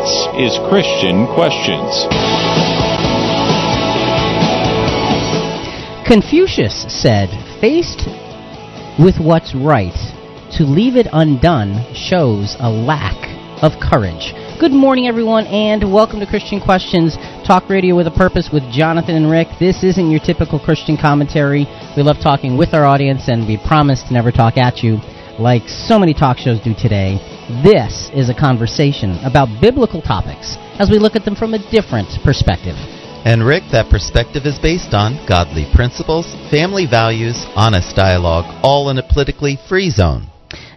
This is Christian Questions. Confucius said, faced with what's right, to leave it undone shows a lack of courage. Good morning, everyone, and welcome to Christian Questions, talk radio with a purpose with Jonathan and Rick. This isn't your typical Christian commentary. We love talking with our audience, and we promise to never talk at you like so many talk shows do today. This is a conversation about biblical topics as we look at them from a different perspective. And Rick, that perspective is based on godly principles, family values, honest dialogue, all in a politically free zone.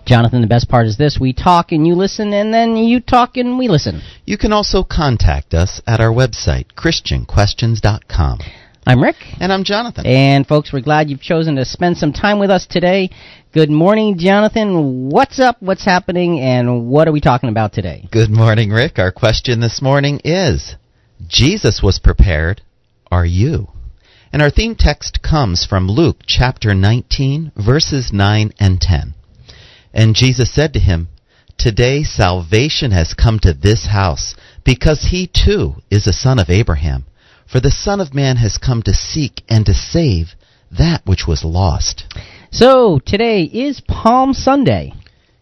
Jonathan, the best part is this we talk and you listen, and then you talk and we listen. You can also contact us at our website, ChristianQuestions.com. I'm Rick. And I'm Jonathan. And folks, we're glad you've chosen to spend some time with us today. Good morning, Jonathan. What's up? What's happening? And what are we talking about today? Good morning, Rick. Our question this morning is Jesus was prepared. Are you? And our theme text comes from Luke chapter 19, verses 9 and 10. And Jesus said to him, Today salvation has come to this house, because he too is a son of Abraham. For the Son of Man has come to seek and to save that which was lost. So, today is Palm Sunday.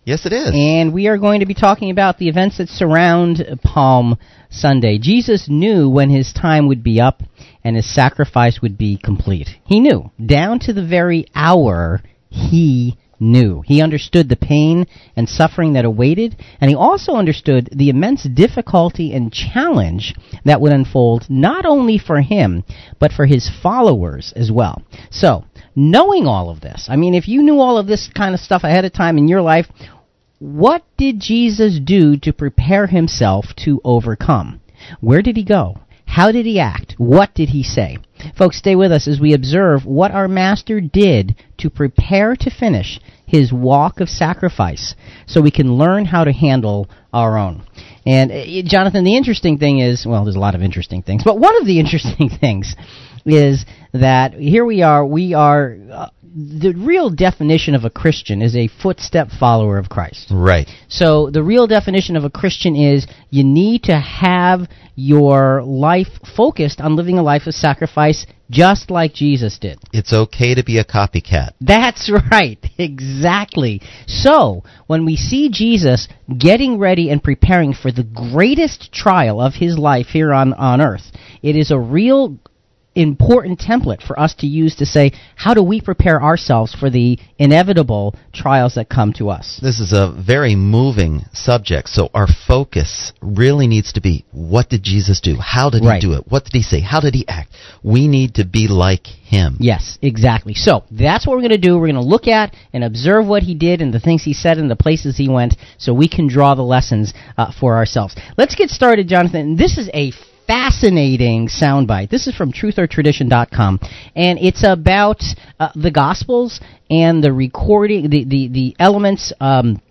Yes, it is. And we are going to be talking about the events that surround Palm Sunday. Jesus knew when his time would be up and his sacrifice would be complete. He knew. Down to the very hour, he knew. He understood the pain and suffering that awaited, and he also understood the immense difficulty and challenge that would unfold not only for him, but for his followers as well. So, knowing all of this, I mean, if you knew all of this kind of stuff ahead of time in your life, what did Jesus do to prepare himself to overcome? Where did he go? How did he act? What did he say? Folks, stay with us as we observe what our Master did to prepare to finish his walk of sacrifice so we can learn how to handle our own. And, uh, Jonathan, the interesting thing is well, there's a lot of interesting things, but one of the interesting things is that here we are, we are. The real definition of a Christian is a footstep follower of Christ. Right. So the real definition of a Christian is you need to have your life focused on living a life of sacrifice just like Jesus did. It's okay to be a copycat. That's right. Exactly. So, when we see Jesus getting ready and preparing for the greatest trial of his life here on, on earth, it is a real important template for us to use to say, how do we prepare ourselves for the inevitable trials that come to us? This is a very moving subject, so our focus really needs to be what did Jesus do? How did Right. he do it? What did he say? How did he act? We need to be like him. Yes, exactly. So that's what we're going to do. We're going to look at and observe what he did and the things he said and the places he went so we can draw the lessons uh, for ourselves. Let's get started, Jonathan. This is a fascinating soundbite. This is from truthortradition.com, and it's about uh, the Gospels and the recording, the, the, the elements um,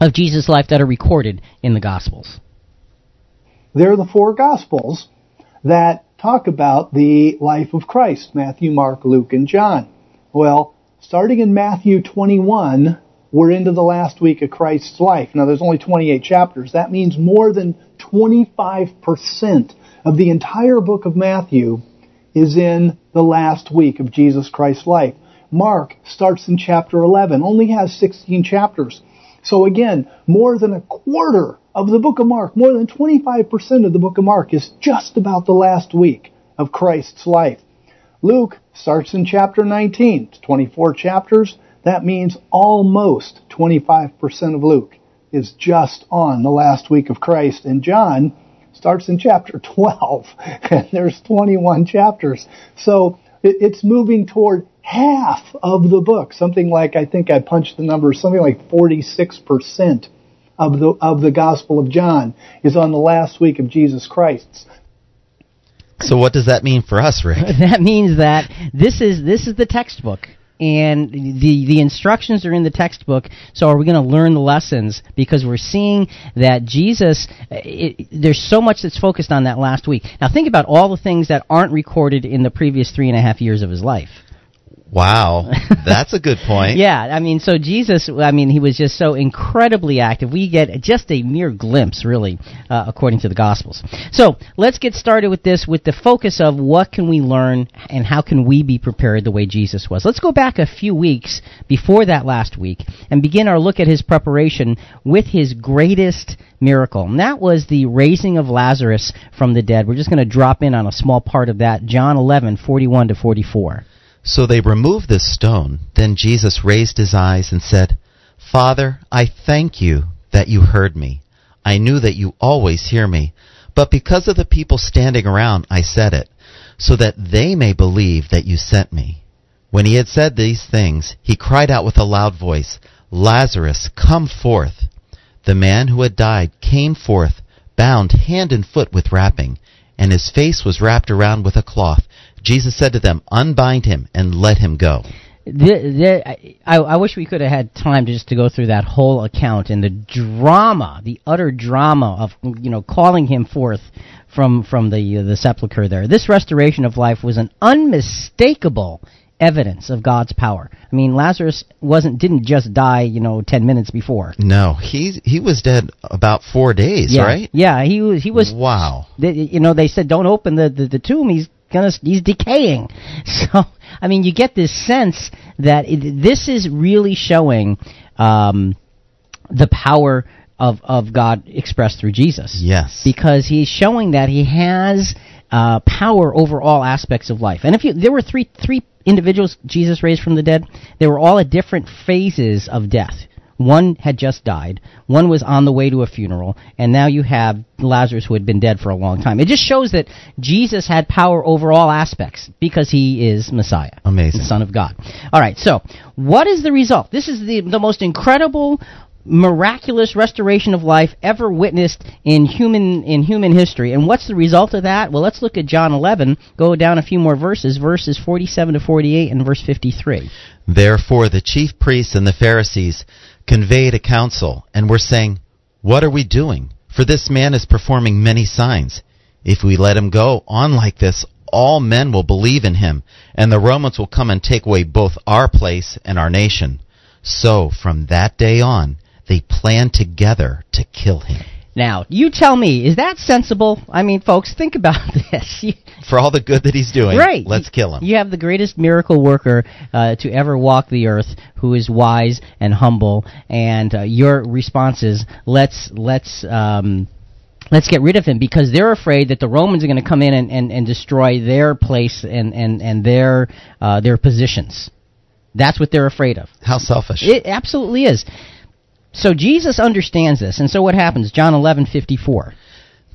of Jesus' life that are recorded in the Gospels. There are the four Gospels that talk about the life of Christ Matthew, Mark, Luke, and John. Well, starting in Matthew 21, we're into the last week of Christ's life. Now, there's only 28 chapters. That means more than 25% of the entire book of Matthew is in the last week of Jesus Christ's life. Mark starts in chapter 11, only has 16 chapters. So again, more than a quarter of the book of Mark, more than 25% of the book of Mark is just about the last week of Christ's life. Luke starts in chapter 19. It's 24 chapters. That means almost 25% of Luke is just on the last week of Christ. And John starts in chapter 12. And there's 21 chapters. So it's moving toward half of the book. Something like, I think I punched the number, something like 46% of the, of the Gospel of John is on the last week of Jesus Christ's. So what does that mean for us, Rick? that means that this is this is the textbook and the the instructions are in the textbook. So are we going to learn the lessons? Because we're seeing that jesus uh, it, there's so much that's focused on that last week. Now think about all the things that aren't recorded in the previous three and a half years of his life Wow, that's a good point. Yeah, I mean, so Jesus, I mean, he was just so incredibly active. We get just a mere glimpse, really, uh, according to the Gospels. So let's get started with this, with the focus of what can we learn and how can we be prepared the way Jesus was. Let's go back a few weeks before that last week and begin our look at his preparation with his greatest miracle. And that was the raising of Lazarus from the dead. We're just going to drop in on a small part of that. John 11, 41 to 44. So they removed this stone. Then Jesus raised his eyes and said, Father, I thank you that you heard me. I knew that you always hear me, but because of the people standing around, I said it, so that they may believe that you sent me. When he had said these things, he cried out with a loud voice, Lazarus, come forth. The man who had died came forth, bound hand and foot with wrapping, and his face was wrapped around with a cloth. Jesus said to them, Unbind him and let him go. The, the, I, I wish we could have had time just to go through that whole account and the drama, the utter drama of you know calling him forth from from the uh, the sepulcher there. This restoration of life was an unmistakable evidence of God's power. I mean, Lazarus wasn't didn't just die, you know, 10 minutes before. No, he he was dead about 4 days, yeah. right? Yeah, he was he was Wow. they, you know, they said don't open the, the the tomb. He's gonna he's decaying. So, I mean, you get this sense that it, this is really showing um the power of of God expressed through Jesus. Yes. because he's showing that he has uh, power over all aspects of life. And if you, there were three three individuals Jesus raised from the dead, they were all at different phases of death. One had just died, one was on the way to a funeral, and now you have Lazarus who had been dead for a long time. It just shows that Jesus had power over all aspects because he is Messiah, Amazing. the Son of God. All right, so what is the result? This is the the most incredible miraculous restoration of life ever witnessed in human in human history. And what's the result of that? Well, let's look at John 11. Go down a few more verses, verses 47 to 48 and verse 53. Therefore the chief priests and the Pharisees conveyed a council and were saying, What are we doing? For this man is performing many signs. If we let him go on like this, all men will believe in him, and the Romans will come and take away both our place and our nation. So from that day on, they planned together to kill him. Now, you tell me, is that sensible? I mean, folks, think about this. For all the good that he's doing, right. let's kill him. You have the greatest miracle worker uh, to ever walk the earth, who is wise and humble, and uh, your response is, let's let's. Um, Let's get rid of him because they're afraid that the Romans are going to come in and, and, and destroy their place and, and, and their uh, their positions. That's what they're afraid of. How selfish. It absolutely is. So Jesus understands this, and so what happens? John eleven fifty four.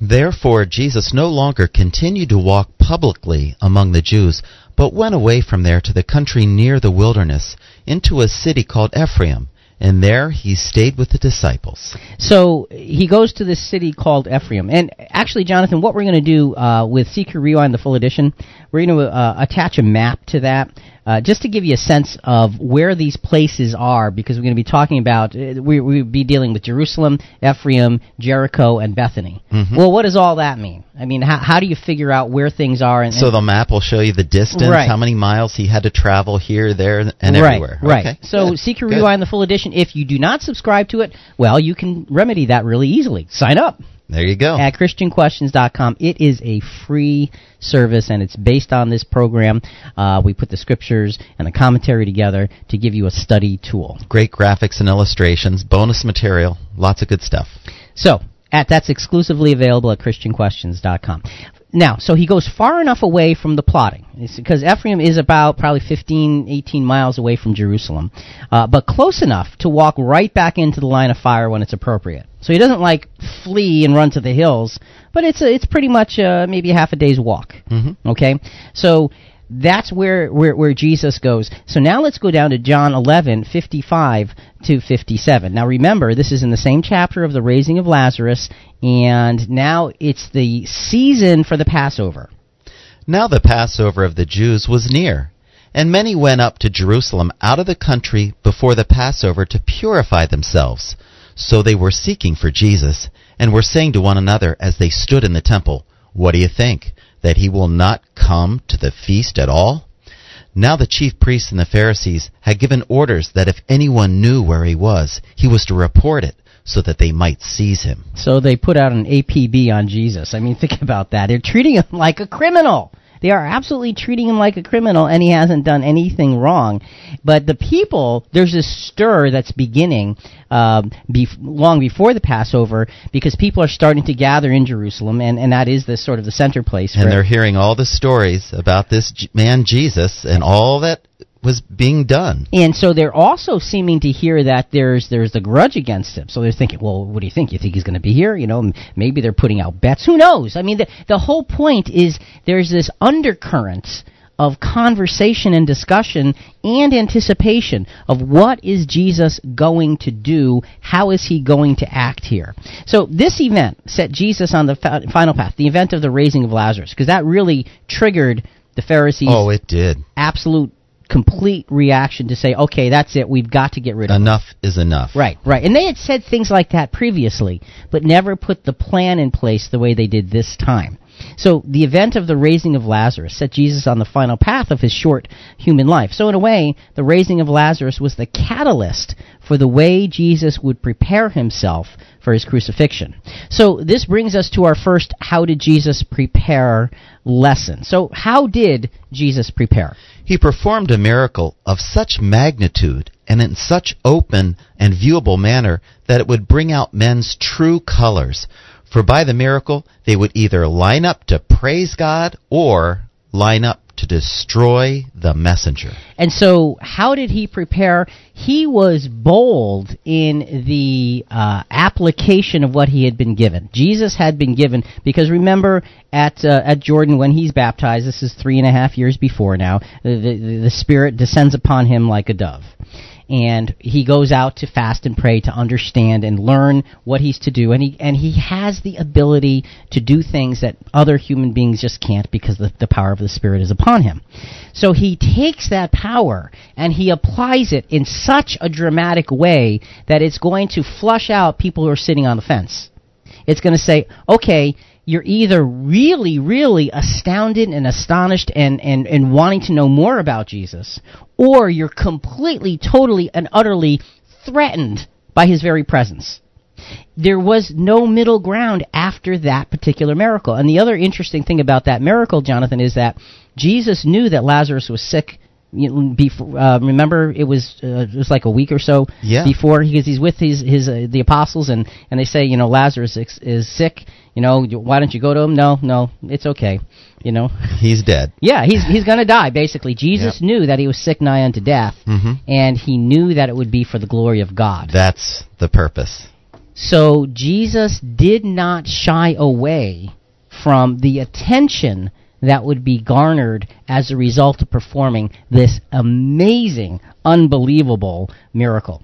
Therefore, Jesus no longer continued to walk publicly among the Jews, but went away from there to the country near the wilderness, into a city called Ephraim, and there he stayed with the disciples. So he goes to this city called Ephraim. And actually, Jonathan, what we're going to do uh, with Seeker Rewind, the full edition, we're going to uh, attach a map to that. Uh, just to give you a sense of where these places are, because we're going to be talking about, uh, we, we'll be dealing with Jerusalem, Ephraim, Jericho, and Bethany. Mhm. Well, what does all that mean? I mean, how, how do you figure out where things are? And, So the map will show you the distance, Right. how many miles he had to travel here, there, and everywhere. Right. Okay, So good, Seeker good. Rewind, the full edition. If you do not subscribe to it, well, you can remedy that really easily. Sign up There you go. at ChristianQuestions.com. It is a free service, and it's based on this program. Uh, we put the scriptures and the commentary together to give you a study tool. Great graphics and illustrations, bonus material, lots of good stuff. So, at that's exclusively available at ChristianQuestions.com. Now, so he goes far enough away from the plotting, It's because Ephraim is about probably 15, 18 miles away from Jerusalem, uh, but close enough to walk right back into the line of fire when it's appropriate. So he doesn't like flee and run to the hills, but it's a, it's pretty much uh, maybe half a day's walk. Mhm. Okay, so that's where, where where Jesus goes. So now let's go down to John 11, 55 to 57. Now remember, this is in the same chapter of the raising of Lazarus, and now it's the season for the Passover. Now the Passover of the Jews was near, and many went up to Jerusalem out of the country before the Passover to purify themselves. So they were seeking for Jesus, and were saying to one another as they stood in the temple, What do you think? That he will not come to the feast at all? Now the chief priests and the Pharisees had given orders that if anyone knew where he was, he was to report it so that they might seize him. So they put out an APB on Jesus. I mean, think about that. They're treating him like a criminal. They are absolutely treating him like a criminal, and he hasn't done anything wrong. But the people, there's this stir that's beginning um, bef- long before the Passover because people are starting to gather in Jerusalem, and, and that is the sort of the center place. And they're hearing all the stories about this J- man Jesus and all that was being done. And so they're also seeming to hear that there's there's the grudge against him. So they're thinking, well, what do you think? You think he's going to be here? You know, maybe they're putting out bets. Who knows? I mean, the the whole point is there's this undercurrent of conversation and discussion and anticipation of what is Jesus going to do? How is he going to act here? So this event set Jesus on the final path, the event of the raising of Lazarus, because that really triggered the Pharisees' Oh, it did. absolute complete reaction to say, okay, that's it, we've got to get rid of. Enough is enough. Right, right. And they had said things like that previously, but never put the plan in place the way they did this time. So the event of the raising of Lazarus set Jesus on the final path of his short human life. So in a way, the raising of Lazarus was the catalyst for the way Jesus would prepare himself for his crucifixion. So this brings us to our first how did Jesus prepare lesson. So how did Jesus prepare? He performed a miracle of such magnitude and in such open and viewable manner that it would bring out men's true colors. For by the miracle, they would either line up to praise God or line up to destroy the messenger. And so, how did he prepare? He was bold in the uh, application of what he had been given. Jesus had been given because remember at uh, at Jordan when he's baptized. This is three and a half years before now. The, the, the Spirit descends upon him like a dove. And he goes out to fast and pray to understand and learn what he's to do, and he and he has the ability to do things that other human beings just can't because the, the power of the Spirit is upon him. So he takes that power and he applies it in such a dramatic way that it's going to flush out people who are sitting on the fence. It's going to say, okay, you're either really, really astounded and astonished and, and, and wanting to know more about Jesus, or you're completely, totally, and utterly threatened by his very presence. There was no middle ground after that particular miracle. And the other interesting thing about that miracle, Jonathan, is that Jesus knew that Lazarus was sick. You before, uh, remember, it was uh, it was like a week or so Yeah. before because he's with his his uh, the apostles and and they say you know Lazarus is, is sick. You know, why don't you go to him? No, no, it's okay. You know, He's dead. yeah, he's he's gonna die. Basically, Jesus knew that he was sick nigh unto death, hmm and he knew that it would be for the glory of God. That's the purpose. So Jesus did not shy away from the attention that would be garnered as a result of performing this amazing, unbelievable miracle.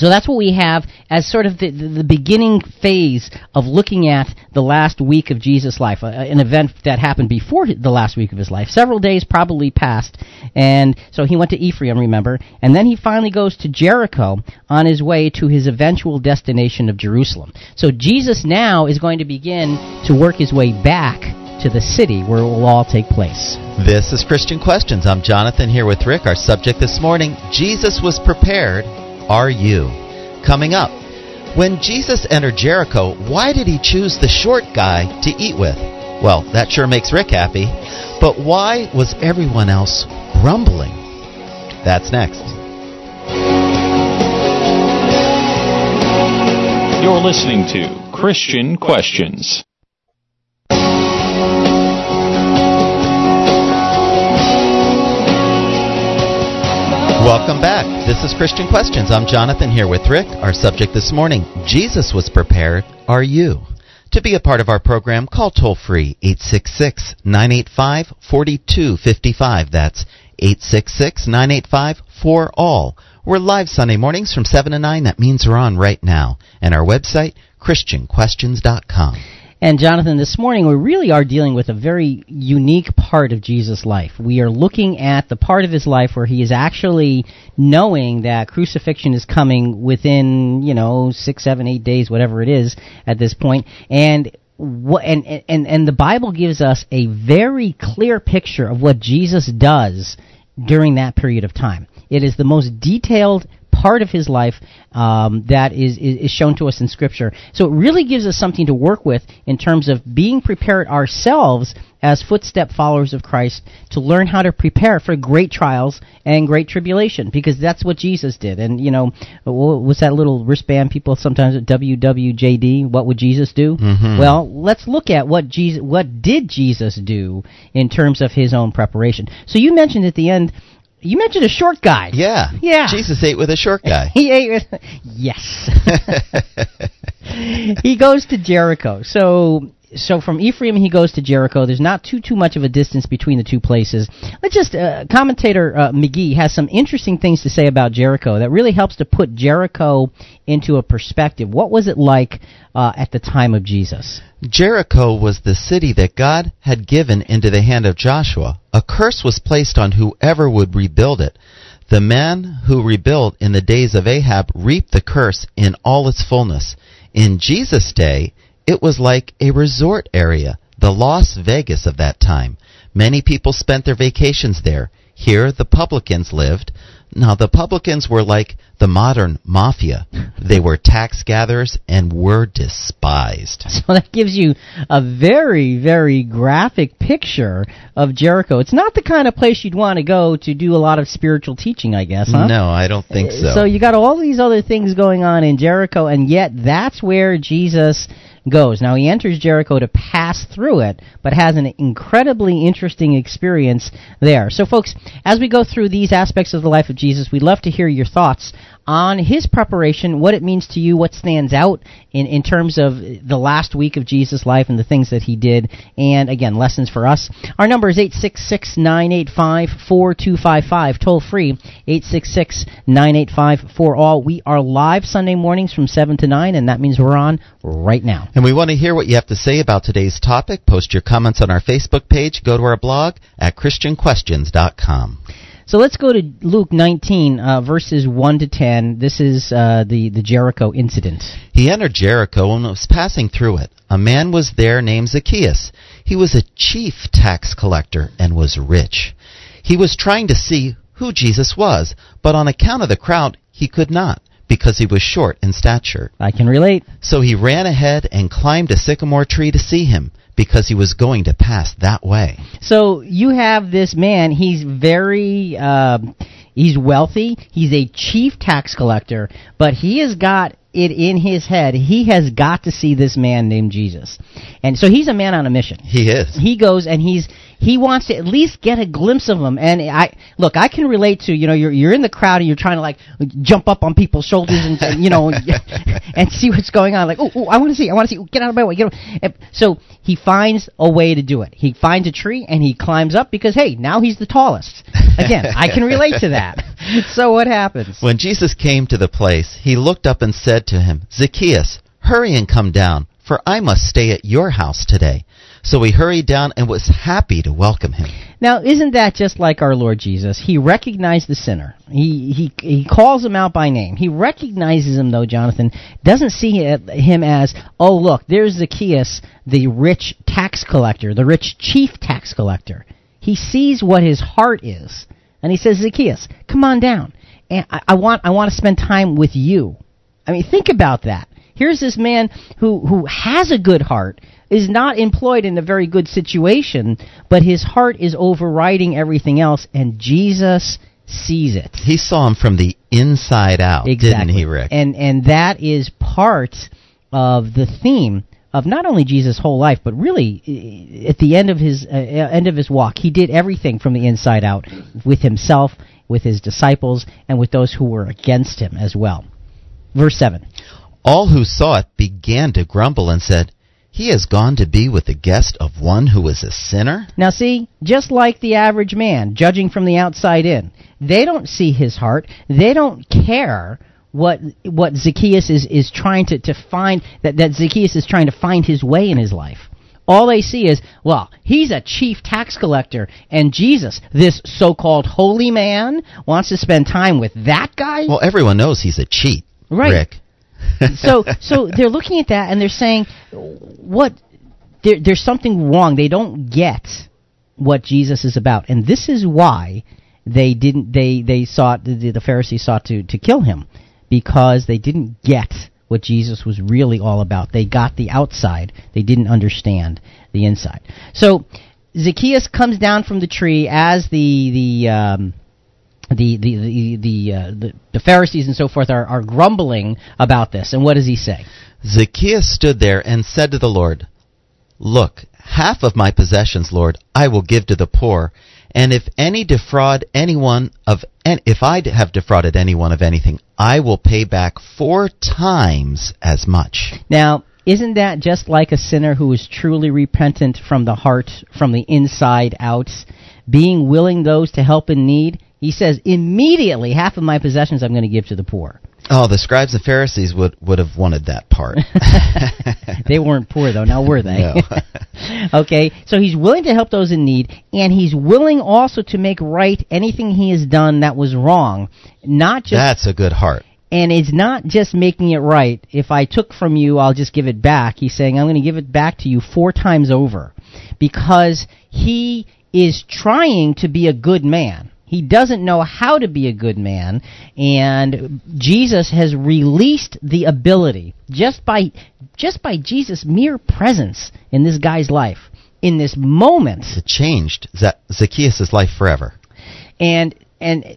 So that's what we have as sort of the, the, beginning phase of looking at the last week of Jesus' life, uh, an event that happened before the last week of his life. Several days probably passed, and so he went to Ephraim, remember, and then he finally goes to Jericho on his way to his eventual destination of Jerusalem. So Jesus now is going to begin to work his way back to the city where it will all take place. This is Christian Questions. I'm Jonathan here with Rick. Our subject this morning Jesus was prepared. Are you? Coming up, when Jesus entered Jericho, why did he choose the short guy to eat with? Well, that sure makes Rick happy. But why was everyone else grumbling? That's next. You're listening to Christian Questions. Welcome back. This is Christian Questions. I'm Jonathan here with Rick. Our subject this morning Jesus was prepared. Are you? To be a part of our program, call toll free 866 985 4255. That's 866 985 4 all. We're live Sunday mornings from 7 to 9. That means we're on right now. And our website, ChristianQuestions.com. And Jonathan, this morning we really are dealing with a very unique part of Jesus' life. We are looking at the part of his life where he is actually knowing that crucifixion is coming within, you know, six, seven, eight days, whatever it is at this point. and what and, and and the Bible gives us a very clear picture of what Jesus does during that period of time. It is the most detailed part of his life um, that is, is, shown to us in Scripture. So it really gives us something to work with in terms of being prepared ourselves as footstep followers of Christ to learn how to prepare for great trials and great tribulation because that's what Jesus did. And you know, what's that little wristband people sometimes at WWJD? What would Jesus do? Mhm. Well, let's look at what Jesus what did Jesus do in terms of his own preparation. So you mentioned at the end you mentioned a short guy. Yeah. Yeah. Jesus ate with a short guy. He ate with yes. he goes to Jericho. So so from Ephraim he goes to Jericho. There's not too too much of a distance between the two places. Let's just uh, commentator uh, McGee has some interesting things to say about Jericho that really helps to put Jericho into a perspective. What was it like uh, at the time of Jesus? Jericho was the city that God had given into the hand of Joshua. A curse was placed on whoever would rebuild it. The men who rebuilt in the days of Ahab reaped the curse in all its fullness. In Jesus' day, it was like a resort area, the Las Vegas of that time. Many people spent their vacations there. Here, the publicans lived. Now, the publicans were like the modern mafia. They were tax gatherers and were despised. So that gives you a very, very graphic picture of Jericho. It's not the kind of place you'd want to go to do a lot of spiritual teaching, I guess, huh? No, I don't think uh, so. So you got all these other things going on in Jericho, and yet that's where Jesus goes. Now he enters Jericho to pass through it, but has an incredibly interesting experience there. So folks, as we go through these aspects of the life of Jesus, we'd love to hear your thoughts on his preparation, what it means to you, what stands out in, in terms of the last week of Jesus' life and the things that he did, and again, lessons for us. Our number is 866-985-4255, toll free, 866-985-4ALL. We are live Sunday mornings from 7 to 9, and that means we're on right now. And we want to hear what you have to say about today's topic. Post your comments on our Facebook page. Go to our blog at ChristianQuestions.com. So let's go to Luke 19, uh, verses 1 to 10. This is uh, the, the Jericho incident. He entered Jericho and was passing through it. A man was there named Zacchaeus. He was a chief tax collector and was rich. He was trying to see who Jesus was, but on account of the crowd, he could not, because he was short in stature. I can relate. So he ran ahead and climbed a sycamore tree to see him, because he was going to pass that way. So you have this man. He's very. um he's wealthy. He's a chief tax collector, but he has got it in his head. He has got to see this man named Jesus, and so he's a man on a mission. He is. He goes and he's he wants to at least get a glimpse of him. And I look, I can relate to you know you're you're in the crowd and you're trying to like jump up on people's shoulders and, and you know and see what's going on. Like oh, I want to see, I want to see. Get out of my way. Get out. So he finds a way to do it. He finds a tree and he climbs up because hey, now he's the tallest. Again, I can relate to that. So what happens? When Jesus came to the place, he looked up and said to him, Zacchaeus, hurry and come down, for I must stay at your house today. So he hurried down and was happy to welcome him. Now, isn't that just like our Lord Jesus? He recognized the sinner. He he he calls him out by name. He recognizes him, though. Jonathan doesn't see him as, oh look, there's Zacchaeus, the rich tax collector, the rich chief tax collector. He sees what his heart is, and he says, Zacchaeus, come on down, and I, I want I want to spend time with you. I mean, think about that. Here's this man who who has a good heart is not employed in a very good situation, but his heart is overriding everything else, and Jesus sees it. He saw him from the inside out, exactly. didn't he, Rick? And and that is part of the theme of not only Jesus' whole life, but really at the end of his uh, end of his walk, he did everything from the inside out with himself, with his disciples, and with those who were against him as well. Verse seven. All who saw it began to grumble and said, he has gone to be with the guest of one who is a sinner? Now, see, just like the average man, judging from the outside in, they don't see his heart. They don't care what what Zacchaeus is, is trying to, to find, that, that Zacchaeus is trying to find his way in his life. All they see is, well, he's a chief tax collector, and Jesus, this so called holy man, wants to spend time with that guy? Well, everyone knows he's a cheat, right. Rick. so so they're looking at that and they're saying what there, there's something wrong they don't get what jesus is about and this is why they didn't they they sought the, the Pharisees sought to to kill him because they didn't get what Jesus was really all about. They got the outside, they didn't understand the inside. So Zacchaeus comes down from the tree as the the um, the the the the, uh, the, the Pharisees and so forth are, are grumbling about this. And what does he say? Zacchaeus stood there and said to the Lord, Look, half of my possessions, Lord, I will give to the poor, and if any defraud anyone of and if I have defrauded anyone of anything, I will pay back four times as much. Now, isn't that just like a sinner who is truly repentant from the heart, from the inside out, being willing those to help in need? He says, immediately, half of my possessions I'm going to give to the poor. Oh, the scribes and Pharisees would, would have wanted that part. they weren't poor, though, now were they? Okay, so he's willing to help those in need, and he's willing also to make right anything he has done that was wrong. Not just That's a good heart. and it's not just making it right. If I took from you, I'll just give it back. He's saying, I'm going to give it back to you four times over. Because he is trying to be a good man. He doesn't know how to be a good man, and Jesus has released the ability just by just by Jesus' mere presence in this guy's life, in this moment, It changed Za- Zacchaeus' life forever. and and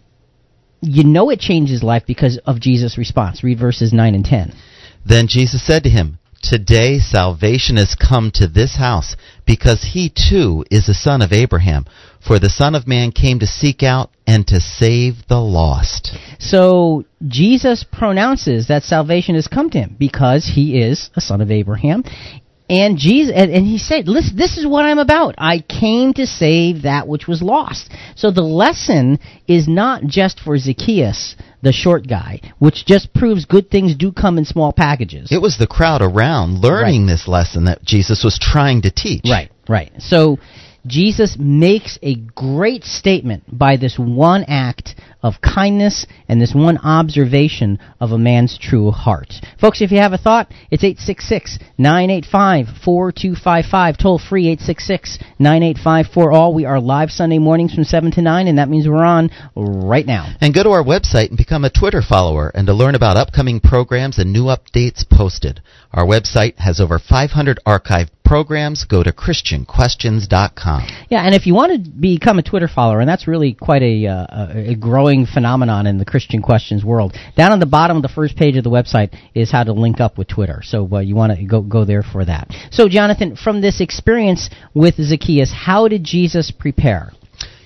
you know it changed his life because of Jesus' response. Read verses nine and ten. Then Jesus said to him, Today salvation has come to this house, because he too is a son of Abraham. For the Son of Man came to seek out and to save the lost. So Jesus pronounces that salvation has come to him because he is a son of Abraham. And Jesus and, and he said, Listen, this is what I'm about. I came to save that which was lost. So the lesson is not just for Zacchaeus, the short guy, which just proves good things do come in small packages. It was the crowd around learning this lesson that Jesus was trying to teach. Right, right. So Jesus makes a great statement by this one act of kindness and this one observation of a man's true heart. Folks, if you have a thought, it's 866-985-4255, toll free 866-985-4all. We are live Sunday mornings from 7 to 9, and that means we're on right now. And go to our website and become a Twitter follower and to learn about upcoming programs and new updates posted. Our website has over 500 archived programs. Go to ChristianQuestions.com. Yeah, and if you want to become a Twitter follower, and that's really quite a, uh, a a growing phenomenon in the Christian questions world, down on the bottom of the first page of the website is how to link up with Twitter. So uh, you want to go go there for that. So, Jonathan, from this experience with Zacchaeus, how did Jesus prepare?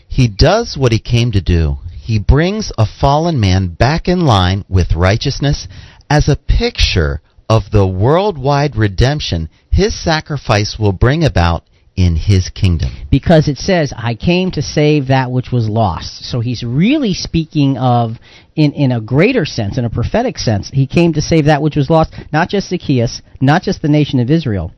He does what he came to do. He brings a fallen man back in line with righteousness as a picture of the worldwide redemption his sacrifice will bring about in his kingdom. because it says, I came to save that which was lost. So he's really speaking of, in, in a greater sense, in a prophetic sense, he came to save that which was lost, not just Zacchaeus, not just the nation of Israel,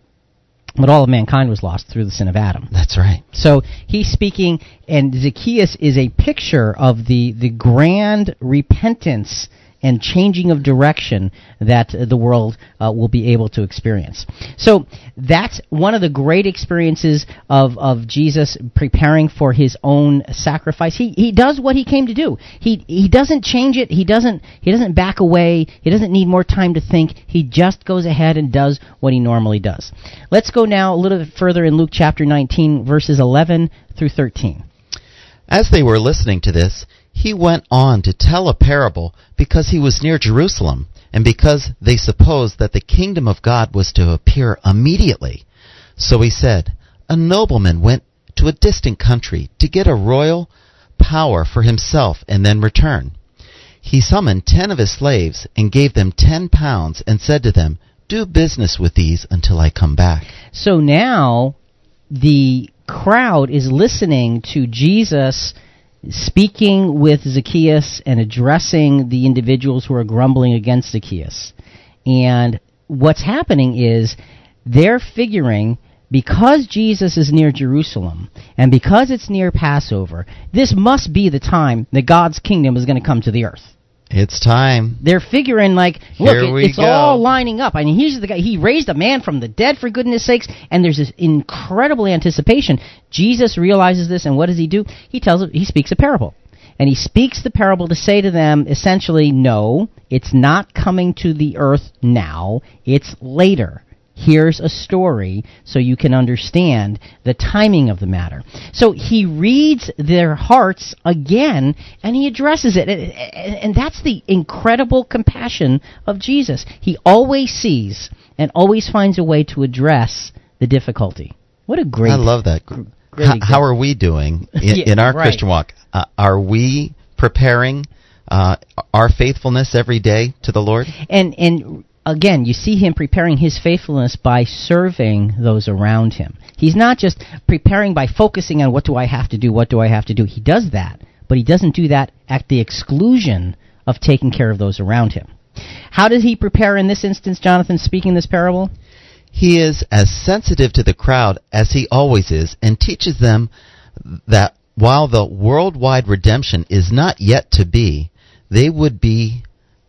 but all of mankind was lost through the sin of Adam. That's right. So he's speaking, and Zacchaeus is a picture of the, the grand repentance and changing of direction that uh, the world uh, will be able to experience. So that's one of the great experiences of, of Jesus preparing for his own sacrifice. He, he does what he came to do. He, he doesn't change it. He doesn't, he doesn't back away. He doesn't need more time to think. He just goes ahead and does what he normally does. Let's go now a little bit further in Luke chapter 19, verses 11 through 13. As they were listening to this, he went on to tell a parable because he was near Jerusalem and because they supposed that the kingdom of God was to appear immediately. So he said, A nobleman went to a distant country to get a royal power for himself and then return. He summoned ten of his slaves and gave them ten pounds and said to them, Do business with these until I come back. So now the crowd is listening to Jesus speaking with Zacchaeus and addressing the individuals who are grumbling against Zacchaeus. And what's happening is they're figuring because Jesus is near Jerusalem and because it's near Passover, this must be the time that God's kingdom is going to come to the earth. It's time. They're figuring like, look, it- it's go. all lining up. I mean, he's the guy. He raised a man from the dead, for goodness sakes, and there's this incredible anticipation. Jesus realizes this, and what does he do? He tells, he speaks a parable, And he speaks the parable to say to them essentially, no, it's not coming to the earth now, it's later. Here's a story so you can understand the timing of the matter. So he reads their hearts again and he addresses it. And, that's the incredible compassion of Jesus. He always sees and always finds a way to address the difficulty. What a great I love that. H- how are we doing in, Yeah, in our right. Christian walk? Uh, are we preparing uh, our faithfulness every day to the Lord? and and again you see him preparing his faithfulness by serving those around him. He's not just preparing by focusing on what do i have to do what do i have to do. He does that but he doesn't do that at the exclusion of taking care of those around him. How does he prepare in this instance jonathan speaking this parable? He is as sensitive to the crowd as he always is and teaches them that while the worldwide redemption is not yet to be, they would be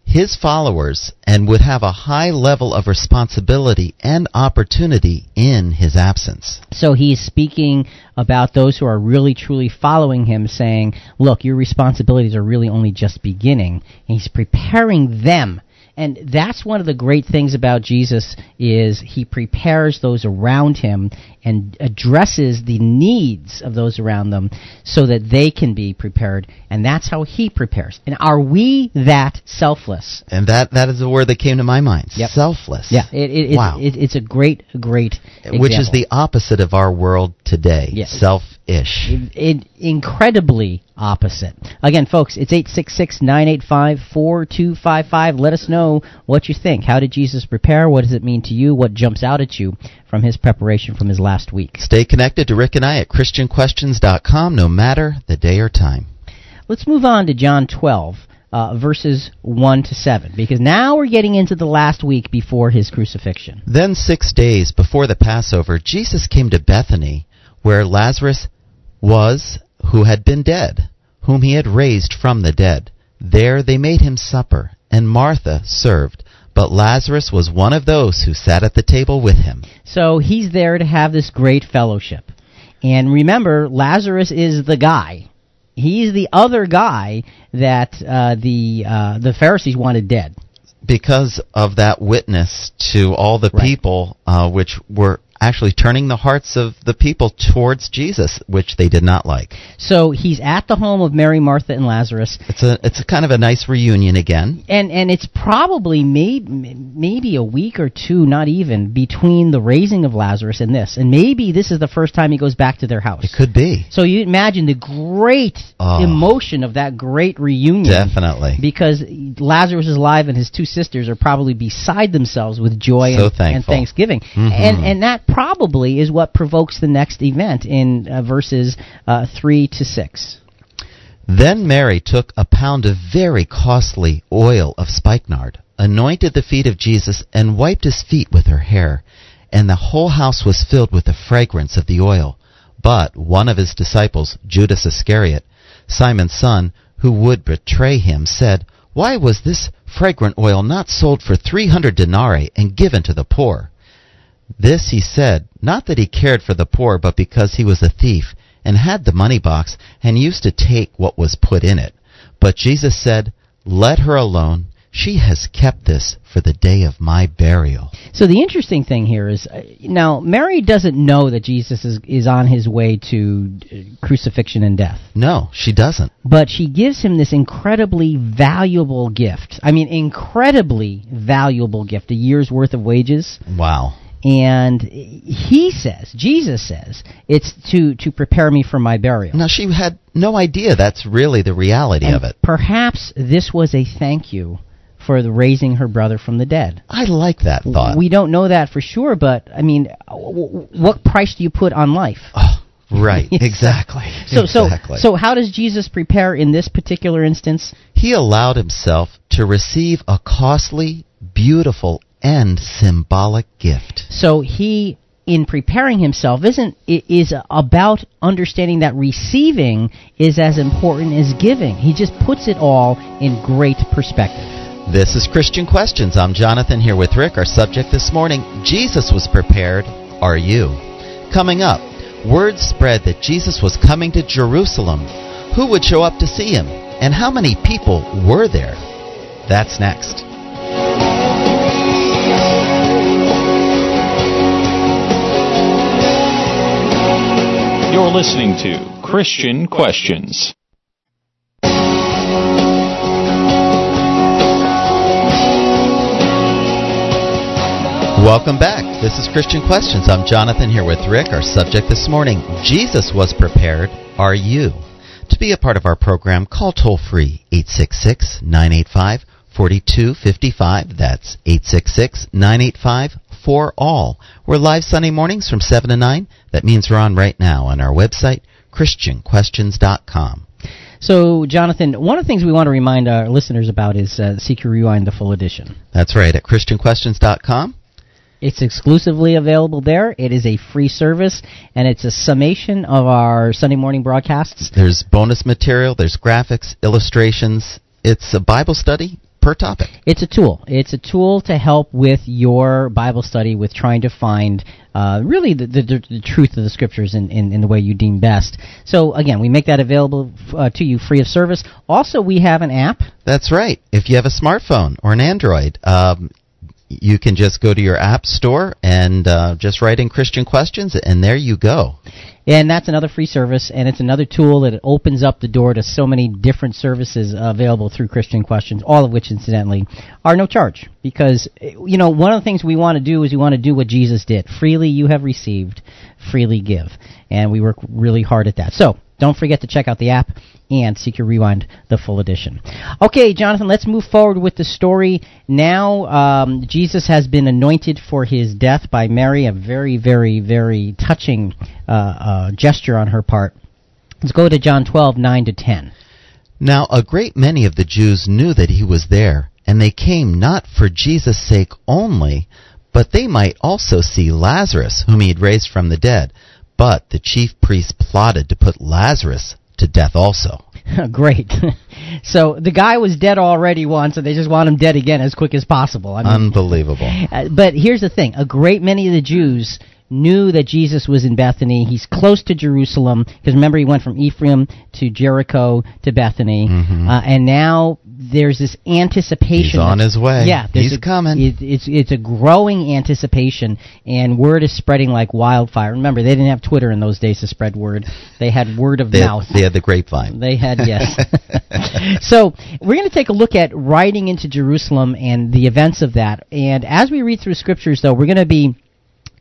his followers and would have a high level of responsibility and opportunity in his absence. so he's speaking about those who are really truly following him saying look your responsibilities are really only just beginning and he's preparing them and that's one of the great things about Jesus is he prepares those around him and addresses the needs of those around them so that they can be prepared and that's how he prepares and are we that selfless And that, that is the word that came to my mind. Yep. Selfless. yeah it, it, wow. it, it's a great great Which is the opposite of our world today. Yes. Selfish. it, incredibly opposite. Again, folks, it's 866-985-4255. Let us know what you think. How did Jesus prepare? What does it mean to you? What jumps out at you from his preparation from his last week? Stay connected to Rick and I at ChristianQuestions.com no matter the day or time. Let's move on to John 12. Uh, verses 1 to 7, because now we're getting into the last week before his crucifixion. Then six days before the Passover, Jesus came to Bethany, where Lazarus was, who had been dead, whom he had raised from the dead. There they made him supper, and Martha served, but Lazarus was one of those who sat at the table with him. So he's there to have this great fellowship. And remember, Lazarus is the guy. He's the other guy that uh, the uh, the Pharisees wanted dead. Because of that witness to all the Right. people, uh, which were actually turning the hearts of the people towards Jesus, which they did not like. So he's at the home of Mary, Martha, and Lazarus, It's a it's a kind of a nice reunion again. and and it's probably may, maybe a week or two, not even, between the raising of Lazarus and this, and maybe this is the first time he goes back to their house. It could be. So you imagine the great Oh. emotion of that great reunion. Definitely. because Lazarus is alive and his two sisters are probably beside themselves with joy So and, and thanksgiving. Mhm. And and that probably is what provokes the next event in uh, verses uh, 3 to 6. Then Mary took a pound of very costly oil of spikenard, anointed the feet of Jesus, and wiped his feet with her hair. And the whole house was filled with the fragrance of the oil. But one of his disciples, Judas Iscariot, Simon's son, who would betray him, said, Why was this fragrant oil not sold for three hundred denarii and given to the poor? This he said, not that he cared for the poor, but because he was a thief, and had the money box, and used to take what was put in it. But Jesus said, Let her alone. She has kept this for the day of my burial. So the interesting thing here is uh, now Mary doesn't know that Jesus is is on his way to uh, crucifixion and death. No, she doesn't. but she gives him this incredibly valuable gift. I mean, incredibly valuable gift, a year's worth of wages. Wow. And he says, Jesus says, it's to, to prepare me for my burial. Now, she had no idea that's really the reality And of it. Perhaps this was a thank you for the raising her brother from the dead. I like that thought. We don't know that for sure, but I mean, what price do you put on life? oh, right, exactly. So, exactly. so, so, how does Jesus prepare in this particular instance? he allowed himself to receive a costly, beautiful, and symbolic gift. So he, in preparing himself, isn't is about understanding that receiving is as important as giving. He just puts it all in great perspective. This is Christian Questions. I'm Jonathan here with Rick. Our subject this morning Jesus was prepared. Are you? Coming up, word spread that Jesus was coming to Jerusalem. Who would show up to see him? And how many people were there? That's next. You're listening to Christian Questions. Welcome back. This is Christian Questions. I'm Jonathan here with Rick. Our subject this morning Jesus was prepared. Are you? To be a part of our program, call toll free 866 985 4255. That's 866 985 for all. We're live Sunday mornings from 7 to 9. That means we're on right now on our website, ChristianQuestions.com. So, Jonathan, one of the things we want to remind our listeners about is uh, CQ Rewind, the full edition. That's right, at ChristianQuestions.com. It's exclusively available there. It is a free service, and it's a summation of our Sunday morning broadcasts. There's bonus material, there's graphics, illustrations. It's a Bible study per topic. It's a tool. It's a tool to help with your Bible study with trying to find uh, really the, the, the, truth of the scriptures in, in, in, the way you deem best. So again, we make that available uh, to you free of service. Also, we have an app. That's right. If you have a smartphone or an Android, um, you can just go to your app store and uh, just write in Christian questions, and there you go. And that's another free service, and it's another tool that opens up the door to so many different services available through Christian Questions, all of which, incidentally, are no charge. Because, you know, one of the things we want to do is we want to do what Jesus did. Freely you have received, freely give. And we work really hard at that. So, don't forget to check out the app and CQ Rewind, the full edition. Okay, Jonathan, let's move forward with the story. Now, um, Jesus has been anointed for his death by Mary, a very, very, very touching uh, uh, gesture on her part. Let's go to John 12, 9 to 10. Now, a great many of the Jews knew that he was there, and they came not for Jesus' sake only, but they might also see Lazarus, whom he had raised from the dead. But the chief priests plotted to put Lazarus to death also. Great. so the guy was dead already once, and they just want him dead again as quick as possible. I mean, Unbelievable. Uh, but here's the thing: a great many of the Jews knew that Jesus was in Bethany. He's close to Jerusalem because remember he went from Ephraim to Jericho to Bethany, mm-hmm. uh, and now there's this anticipation. He's on his way. Yeah, he's a, coming. It, it's it's a growing anticipation, and word is spreading like wildfire. Remember, they didn't have Twitter in those days to spread word. They had word of they mouth. They had the grapevine. They had yes. so we're going to take a look at riding into Jerusalem and the events of that. And as we read through scriptures, though, we're going to be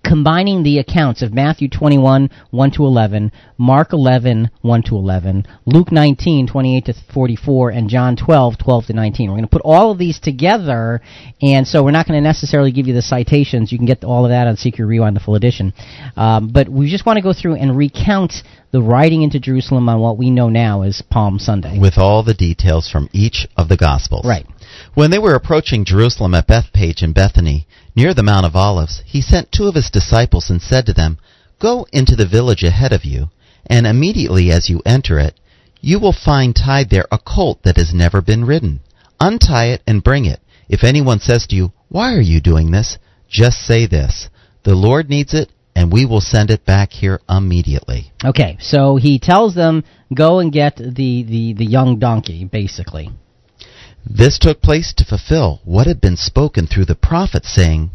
combining the accounts of Matthew 21, 1 to 11, Mark 11, 1 to 11, Luke 19, 28 to 44, and John 12, 12 to 19. We're going to put all of these together, and so we're not going to necessarily give you the citations. You can get all of that on CQ Rewind, the full edition. Um, but we just want to go through and recount the riding into Jerusalem on what we know now as Palm Sunday. With all the details from each of the Gospels. Right. When they were approaching Jerusalem at Bethphage and Bethany, near the Mount of Olives, he sent two of his disciples and said to them, Go into the village ahead of you, and immediately as you enter it, you will find tied there a colt that has never been ridden. Untie it and bring it. If anyone says to you, Why are you doing this? Just say this The Lord needs it, and we will send it back here immediately. Okay, so he tells them, Go and get the, the, the young donkey, basically. This took place to fulfill what had been spoken through the prophet, saying,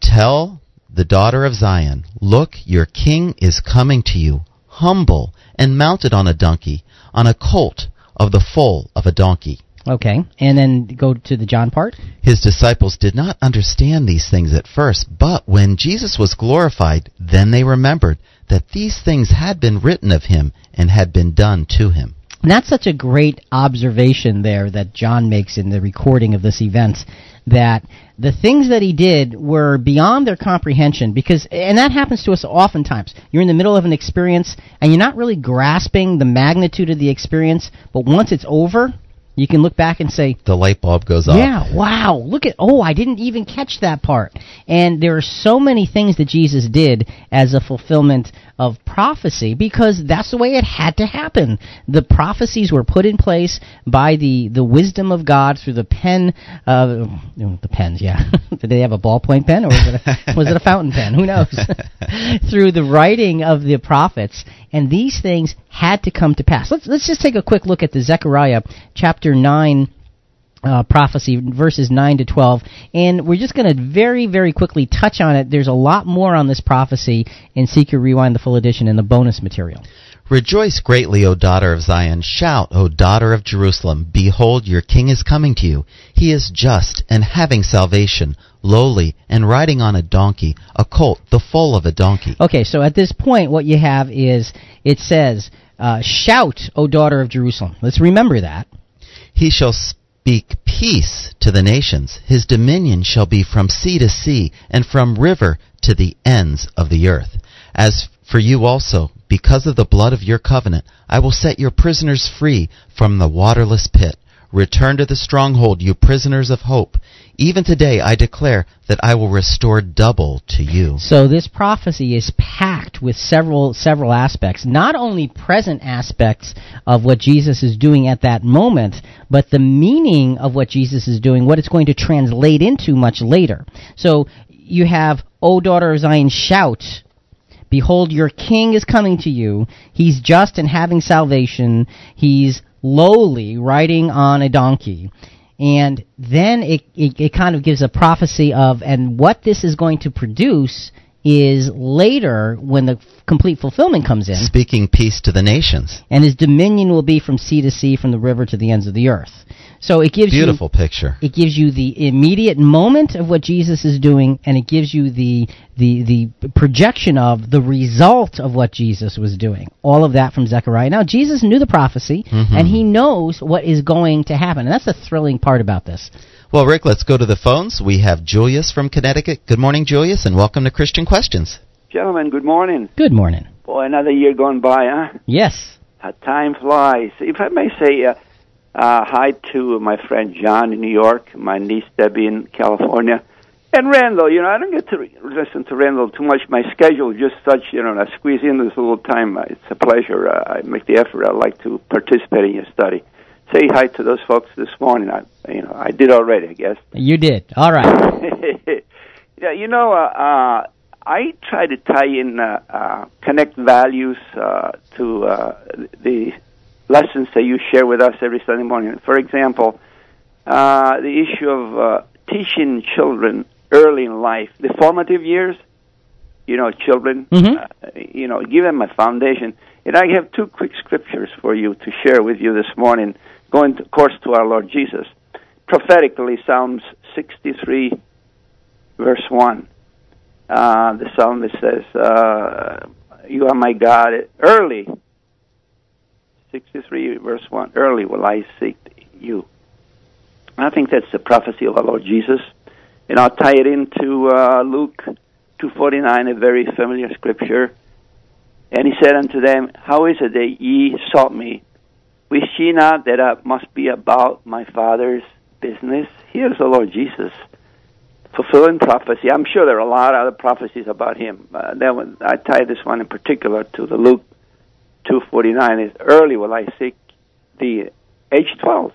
Tell the daughter of Zion, Look, your king is coming to you, humble and mounted on a donkey, on a colt of the foal of a donkey. Okay, and then go to the John part. His disciples did not understand these things at first, but when Jesus was glorified, then they remembered that these things had been written of him and had been done to him. And that's such a great observation there that John makes in the recording of this event that the things that he did were beyond their comprehension because and that happens to us oftentimes you're in the middle of an experience and you're not really grasping the magnitude of the experience but once it's over you can look back and say the light bulb goes off. Yeah, wow. Look at oh, I didn't even catch that part. And there are so many things that Jesus did as a fulfillment of prophecy because that's the way it had to happen. The prophecies were put in place by the, the wisdom of God through the pen, uh, the pens, yeah. Did they have a ballpoint pen or was it a, was it a fountain pen? Who knows? through the writing of the prophets, and these things had to come to pass. Let's let's just take a quick look at the Zechariah chapter nine uh, prophecy, verses 9 to 12. And we're just going to very, very quickly touch on it. There's a lot more on this prophecy in CQ Rewind, the full edition, and the bonus material. Rejoice greatly, O daughter of Zion. Shout, O daughter of Jerusalem. Behold, your king is coming to you. He is just and having salvation, lowly and riding on a donkey, a colt, the foal of a donkey. Okay, so at this point, what you have is it says, uh, Shout, O daughter of Jerusalem. Let's remember that. He shall speak peace to the nations. His dominion shall be from sea to sea, and from river to the ends of the earth. As for you also, because of the blood of your covenant, I will set your prisoners free from the waterless pit. Return to the stronghold, you prisoners of hope. Even today I declare that I will restore double to you. So this prophecy is packed with several several aspects, not only present aspects of what Jesus is doing at that moment, but the meaning of what Jesus is doing, what it's going to translate into much later. So you have, O daughter of Zion, shout, Behold, your king is coming to you. He's just and having salvation. He's lowly, riding on a donkey. And then it, it, it kind of gives a prophecy of, and what this is going to produce is later when the f- complete fulfillment comes in. Speaking peace to the nations. And his dominion will be from sea to sea, from the river to the ends of the earth. So it gives Beautiful you, picture. It gives you the immediate moment of what Jesus is doing, and it gives you the the the projection of the result of what Jesus was doing. All of that from Zechariah. Now Jesus knew the prophecy, Mhm. and he knows what is going to happen, and that's the thrilling part about this. Well, Rick, let's go to the phones. We have Julius from Connecticut. Good morning, Julius, and welcome to Christian Questions. Gentlemen, good morning. Good morning. Boy, another year gone by, huh? Yes. How time flies. If I may say uh, uh, hi to my friend John in New York, my niece Debbie in California, and Randall. You know, I don't get to re- listen to Randall too much. My schedule is just such, you know, I squeeze in this little time. Uh, It's a pleasure. Uh, I make the effort. I like to participate in your study. Say hi to those folks this morning. I, you know, I did already, I guess. You did. All right. yeah, you know, uh, uh, I try to tie in, uh, uh, connect values uh, to uh, the lessons that you share with us every Sunday morning. For example, uh, the issue of uh, teaching children early in life, the formative years. You know, children. Mhm. Uh, you know, give them a foundation. And I have two quick scriptures for you to share with you this morning, going, to, of course, to our Lord Jesus. Prophetically, Psalms 63, verse 1. Uh, the psalmist says, uh, You are my God. Early, 63, verse 1. Early will I seek you. I think that's the prophecy of our Lord Jesus. And I'll tie it into uh, Luke 2.49, a very familiar scripture. And he said unto them, How is it that ye sought me? Wish ye not that I must be about my Father's business? Here's the Lord Jesus fulfilling prophecy. I'm sure there are a lot of other prophecies about him. Uh, that one, I tie this one in particular to the Luke 2:49. Is early will I seek the age 12.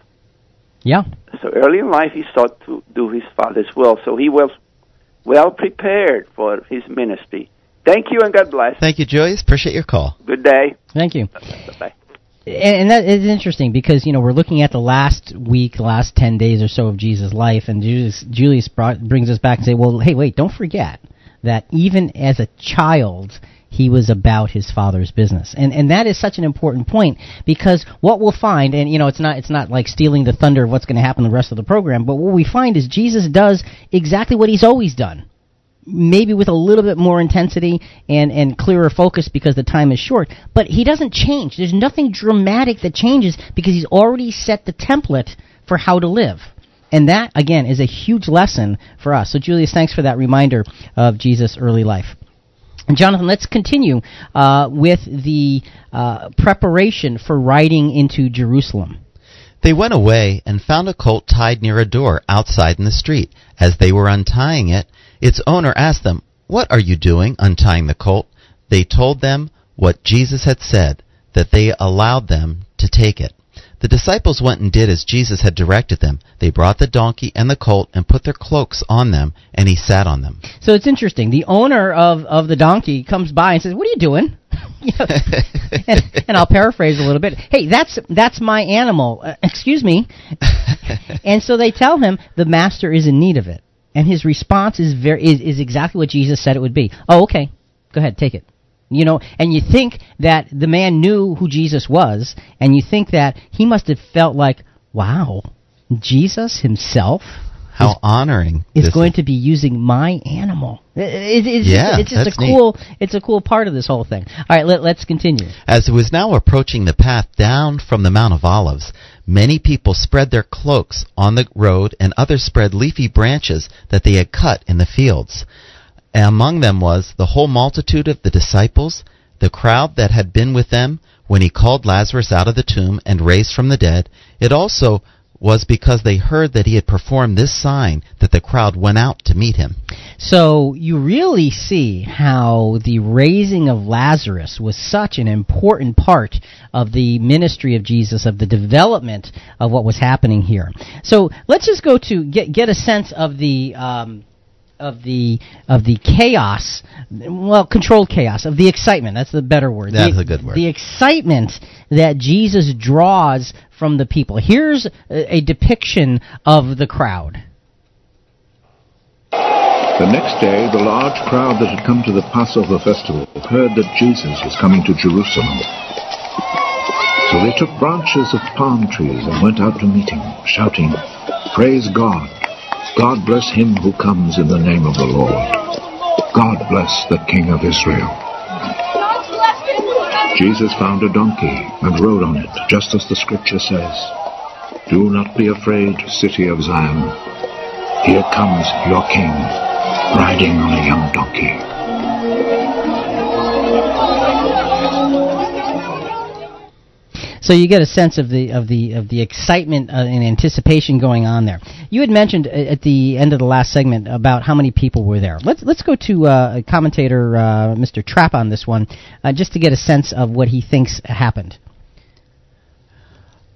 Yeah. So early in life, he sought to do his Father's will. So he was well prepared for his ministry. Thank you and God bless. Thank you, Julius. Appreciate your call. Good day. Thank you. Bye. And, and that is interesting because you know we're looking at the last week, last ten days or so of Jesus' life, and Julius, Julius brought, brings us back and say, "Well, hey, wait, don't forget that even as a child, he was about his father's business," and and that is such an important point because what we'll find, and you know, it's not it's not like stealing the thunder of what's going to happen the rest of the program, but what we find is Jesus does exactly what he's always done maybe with a little bit more intensity and, and clearer focus because the time is short. But he doesn't change. There's nothing dramatic that changes because he's already set the template for how to live. And that, again, is a huge lesson for us. So, Julius, thanks for that reminder of Jesus' early life. Jonathan, let's continue uh, with the uh, preparation for riding into Jerusalem. They went away and found a colt tied near a door outside in the street. As they were untying it, its owner asked them, What are you doing, untying the colt? they told them what Jesus had said, that they allowed them to take it. The disciples went and did as Jesus had directed them. They brought the donkey and the colt and put their cloaks on them, and he sat on them. So it's interesting. The owner of, of the donkey comes by and says, "What are you doing?" You know, and, and I'll paraphrase a little bit. Hey, that's that's my animal. Uh, excuse me. and so they tell him the master is in need of it, and his response is very is, is exactly what Jesus said it would be. Oh, okay, go ahead, take it. You know, and you think that the man knew who Jesus was, and you think that he must have felt like, wow, Jesus himself How honoring is going to be using my animal. It, it, it's Yeah, just, it's just a neat. cool. It's a cool part of this whole thing. All right, let, let's continue. As it was now approaching the path down from the Mount of Olives, many people spread their cloaks on the road, and others spread leafy branches that they had cut in the fields. And among them was the whole multitude of the disciples, the crowd that had been with them when he called Lazarus out of the tomb and raised from the dead. It also was because they heard that he had performed this sign that the crowd went out to meet him. So you really see how the raising of Lazarus was such an important part of the ministry of Jesus, of the development of what was happening here. So let's just go to get get a sense of the. Um, of the of the chaos, well, controlled chaos of the excitement. That's the better word. That's The- a good word. The excitement that Jesus draws from the people. Here's a, a depiction of the crowd. The next day, the large crowd that had come to the Passover festival heard that Jesus was coming to Jerusalem. So they took branches of palm trees and went out to meet him, shouting, Praise God! God bless him who comes in the name of the Lord. God bless the King of Israel. Jesus found a donkey and rode on it, just as the scripture says. Do not be afraid, city of Zion. Here comes your king, riding on a young donkey. So you get a sense of the of the of the excitement uh, and anticipation going on there. You had mentioned uh, at the end of the last segment about how many people were there. Let's let's go to uh, commentator uh, Mr. Trapp on this one, uh, just to get a sense of what he thinks happened.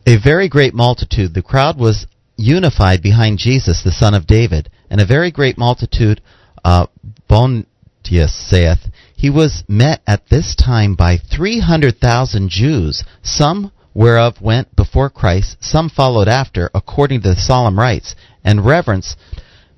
A very great multitude. The crowd was unified behind Jesus, the Son of David, and a very great multitude. Uh, Bontius saith, he was met at this time by three hundred thousand Jews, some whereof went before Christ, some followed after, according to the solemn rites, and reverence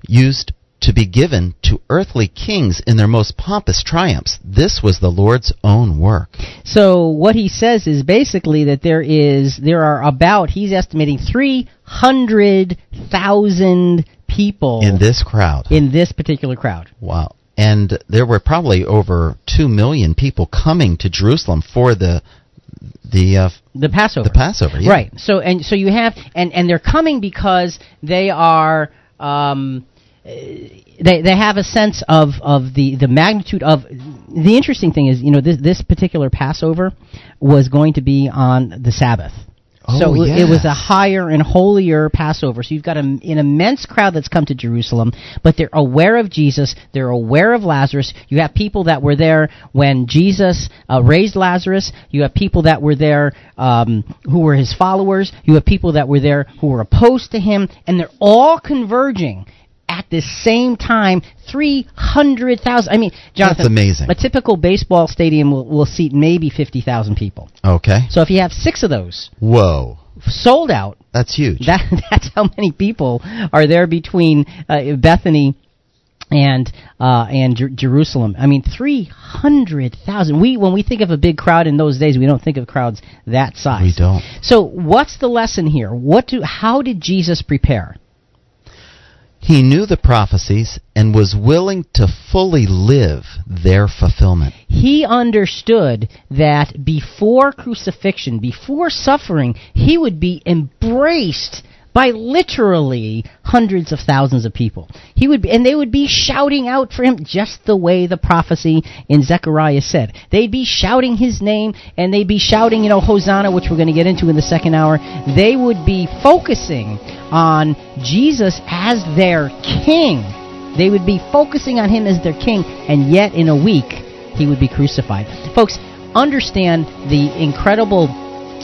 used to be given to earthly kings in their most pompous triumphs. This was the Lord's own work. So what he says is basically that there is there are about he's estimating three hundred thousand people In this crowd. in this particular crowd. Wow. And there were probably over 2 million people coming to Jerusalem for the the uh, The Passover. the Passover. Yeah. Right. So and so you have and and they're coming because they are um they they have a sense of of the the magnitude of the interesting thing is you know this this particular Passover was going to be on the Sabbath. So Oh, it was a higher and holier Passover. So you've got a, an immense crowd that's come to Jerusalem, but they're aware of Jesus. They're aware of Lazarus. You have people that were there when Jesus uh, raised Lazarus. You have people that were there um, who were his followers. You have people that were there who were opposed to him, and they're all converging at the same time. Three hundred thousand. I mean, Jonathan, That's amazing. A typical baseball stadium will, will seat maybe fifty thousand people. Okay. So if you have six of those Whoa. sold out, That's huge. that that's how many people are there between uh, Bethany and uh, and Jer- Jerusalem. I mean, three hundred thousand. We when we think of a big crowd in those days, we don't think of crowds that size. we don't. So, what's the lesson here? What do? How did Jesus prepare? He knew the prophecies and was willing to fully live their fulfillment. He understood that before crucifixion, before suffering, he would be embraced by literally hundreds of thousands of people. He would be, and they would be shouting out for him just the way the prophecy in Zechariah said. They'd be shouting his name and they'd be shouting, you know, Hosanna, which we're going to get into in the second hour. They would be focusing on Jesus as their king. They would be focusing on him as their king, and yet in a week, he would be crucified. Folks, understand the incredible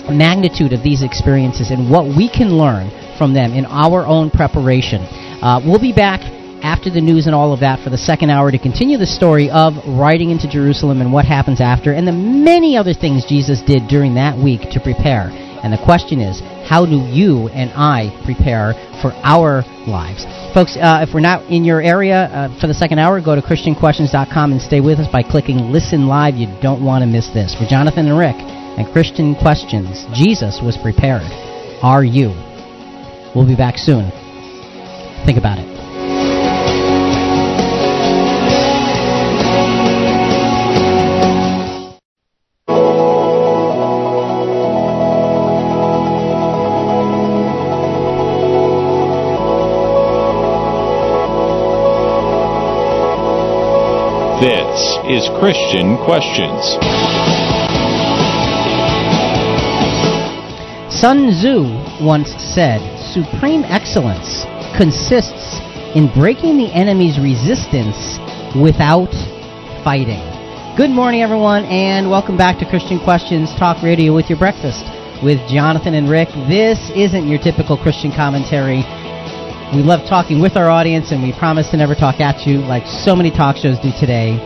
magnitude of these experiences and what we can learn from them in our own preparation. Uh, we'll be back after the news and all of that for the second hour to continue the story of riding into Jerusalem and what happens after, and the many other things Jesus did during that week to prepare. And the question is, how do you and I prepare for our lives? Folks, uh, if we're not in your area uh, for the second hour, go to ChristianQuestions.com and stay with us by clicking Listen Live. You don't want to miss this. For Jonathan and Rick and Christian Questions, Jesus was prepared. Are you? We'll be back soon. Think about it. This is Christian Questions. Sun Tzu once said, Supreme excellence consists in breaking the enemy's resistance without fighting. Good morning, everyone, and welcome back to Christian Questions Talk Radio with your breakfast with Jonathan and Rick. This isn't your typical Christian commentary. We love talking with our audience, and we promise to never talk at you like so many talk shows do today.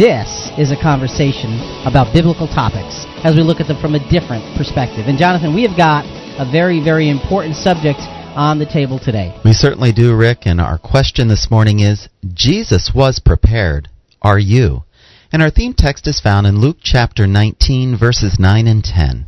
This is a conversation about biblical topics as we look at them from a different perspective. And Jonathan, we have got a very, very important subject on the table today. We certainly do, Rick, and our question this morning is Jesus was prepared. Are you? And our theme text is found in Luke chapter 19, verses 9 and 10.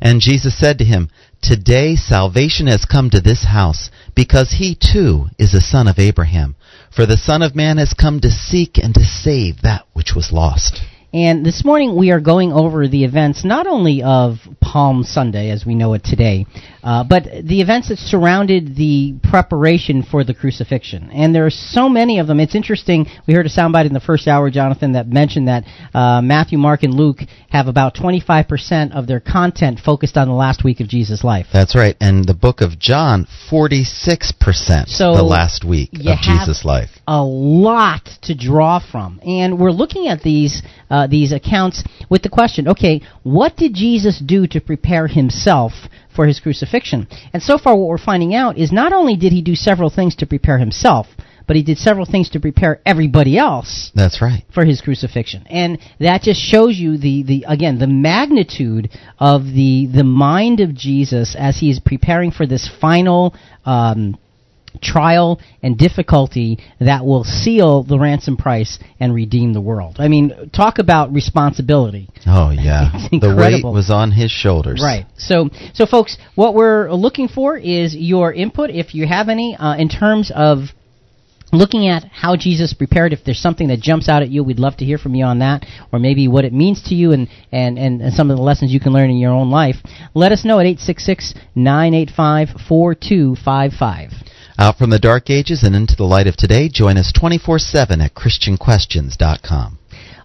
And Jesus said to him, Today salvation has come to this house, because he too is a son of Abraham. For the Son of Man has come to seek and to save that which was lost. And this morning we are going over the events not only of Palm Sunday as we know it today, uh, but the events that surrounded the preparation for the crucifixion. And there are so many of them. It's interesting. We heard a soundbite in the first hour, Jonathan, that mentioned that uh, Matthew, Mark, and Luke have about 25% of their content focused on the last week of Jesus' life. That's right. And the book of John, 46% So the last week of Jesus' life. a lot to draw from, and we're looking at these uh, these accounts with the question: Okay, what did Jesus do to prepare himself for his crucifixion? And so far, what we're finding out is not only did he do several things to prepare himself, but he did several things to prepare everybody else That's right. for his crucifixion. And that just shows you the, the again the magnitude of the the mind of Jesus as he is preparing for this final um, trial and difficulty that will seal the ransom price and redeem the world. I mean, talk about responsibility. Oh, yeah. The weight was on his shoulders. Right. So, so folks, what we're looking for is your input, if you have any, uh, in terms of looking at how Jesus prepared. If there's something that jumps out at you, we'd love to hear from you on that, or maybe what it means to you and, and, and, and some of the lessons you can learn in your own life. Let us know at 866 985 4255. Out from the dark ages and into the light of today, join us 24 7 at ChristianQuestions.com.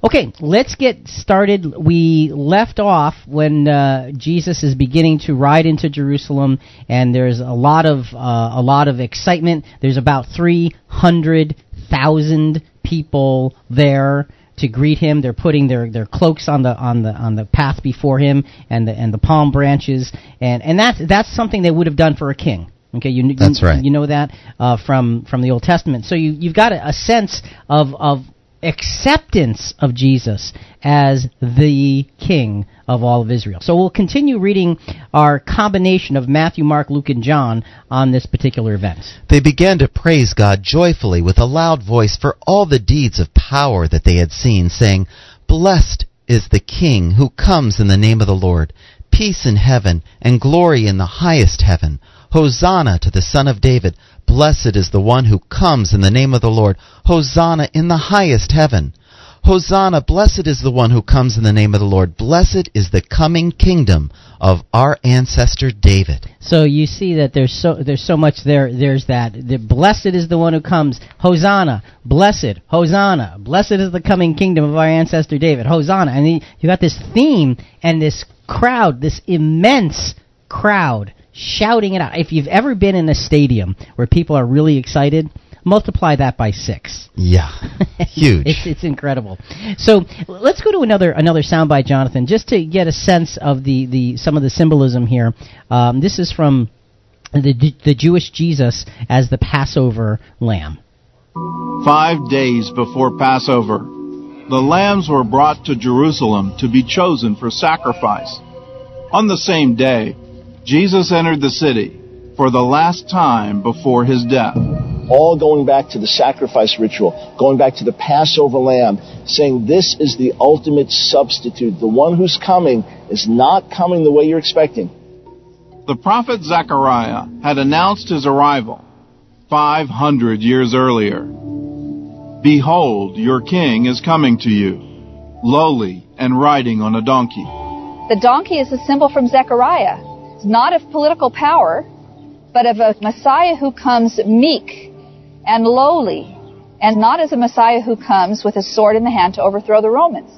Okay, let's get started. We left off when uh, Jesus is beginning to ride into Jerusalem, and there's a lot of uh, a lot of excitement. There's about three hundred thousand people there to greet him. They're putting their, their cloaks on the on the on the path before him, and the and the palm branches, and and that's that's something they would have done for a king. Okay, you, you right. You know that uh, from from the Old Testament. So you you've got a, a sense of of acceptance of Jesus as the King of all of Israel. So we'll continue reading our combination of Matthew, Mark, Luke, and John on this particular event. They began to praise God joyfully with a loud voice for all the deeds of power that they had seen, saying, Blessed is the King who comes in the name of the Lord. Peace in heaven and glory in the highest heaven. Hosanna to the Son of David. Blessed is the one who comes in the name of the Lord. Hosanna in the highest heaven. Hosanna, blessed is the one who comes in the name of the Lord. Blessed is the coming kingdom of our ancestor David. So you see that there's so there's so much there. There's that the blessed is the one who comes. Hosanna, blessed, Hosanna, blessed is the coming kingdom of our ancestor David. Hosanna, and you got this theme and this crowd, this immense crowd shouting it out. If you've ever been in a stadium where people are really excited, multiply that by six. Yeah. Huge. it's, it's incredible. So let's go to another another soundbite, Jonathan, just to get a sense of the, the some of the symbolism here. Um, this is from the the Jewish Jesus as the Passover lamb. Five days before Passover, the lambs were brought to Jerusalem to be chosen for sacrifice. On the same day, Jesus entered the city for the last time before his death. All going back to the sacrifice ritual, going back to the Passover lamb, saying this is the ultimate substitute. The one who's coming is not coming the way you're expecting. The prophet Zechariah had announced his arrival 500 years earlier. Behold, your king is coming to you, lowly and riding on a donkey. The donkey is a symbol from Zechariah. It's not of political power, but of a Messiah who comes meek and lowly, and not as a Messiah who comes with a sword in the hand to overthrow the Romans.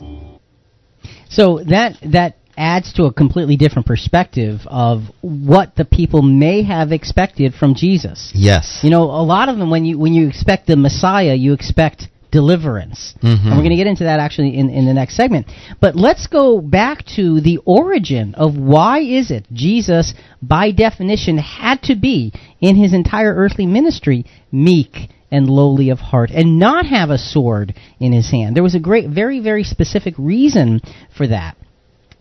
So that that adds to a completely different perspective of what the people may have expected from Jesus. Yes. You know, a lot of them when you when you expect the Messiah, you expect deliverance. Mm-hmm. And we're going to get into that actually in, in the next segment. But let's go back to the origin of why is it Jesus, by definition, had to be in his entire earthly ministry meek and lowly of heart and not have a sword in his hand. There was a great, very, very specific reason for that.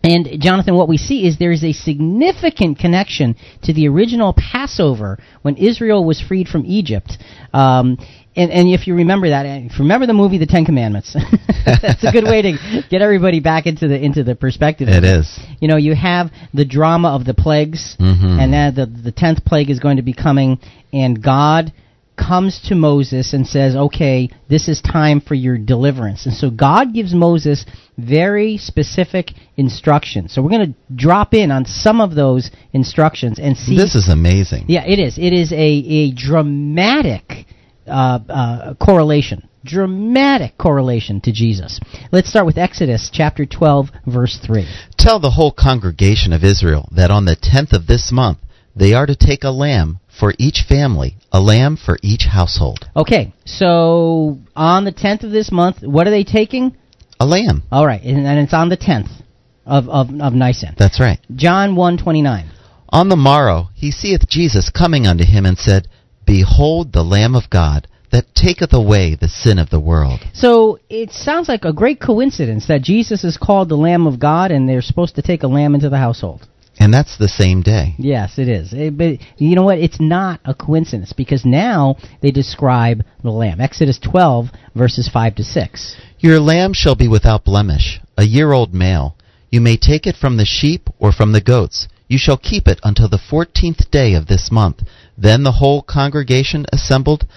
And Jonathan, what we see is there is a significant connection to the original Passover when Israel was freed from Egypt. Um, and, and if you remember that, if you remember the movie The Ten Commandments, that's a good way to get everybody back into the into the perspective. It is. You know, you have the drama of the plagues, Mhm. and then the the tenth plague is going to be coming, and God comes to Moses and says, "Okay, this is time for your deliverance." And so God gives Moses very specific instructions. So we're going to drop in on some of those instructions and see. This is amazing. Yeah, it is. It is a a dramatic uh, uh, correlation. Dramatic correlation to Jesus. Let's start with Exodus chapter 12, verse 3. Tell the whole congregation of Israel that on the tenth of this month they are to take a lamb for each family, a lamb for each household. Okay, so on the 10th of this month, what are they taking? A lamb. All right, and, and it's on the 10th of, of, of Nisan. That's right. John 129. On the morrow he seeth Jesus coming unto him and said, Behold the Lamb of God that taketh away the sin of the world. So it sounds like a great coincidence that Jesus is called the Lamb of God and they're supposed to take a lamb into the household. And that's the same day. Yes, it is. Eh, but you know what? It's not a coincidence because now they describe the lamb. Exodus 12, verses 5 to 6. Your lamb shall be without blemish, a year old male. You may take it from the sheep or from the goats. You shall keep it until the fourteenth day of this month. Then the whole congregation assembled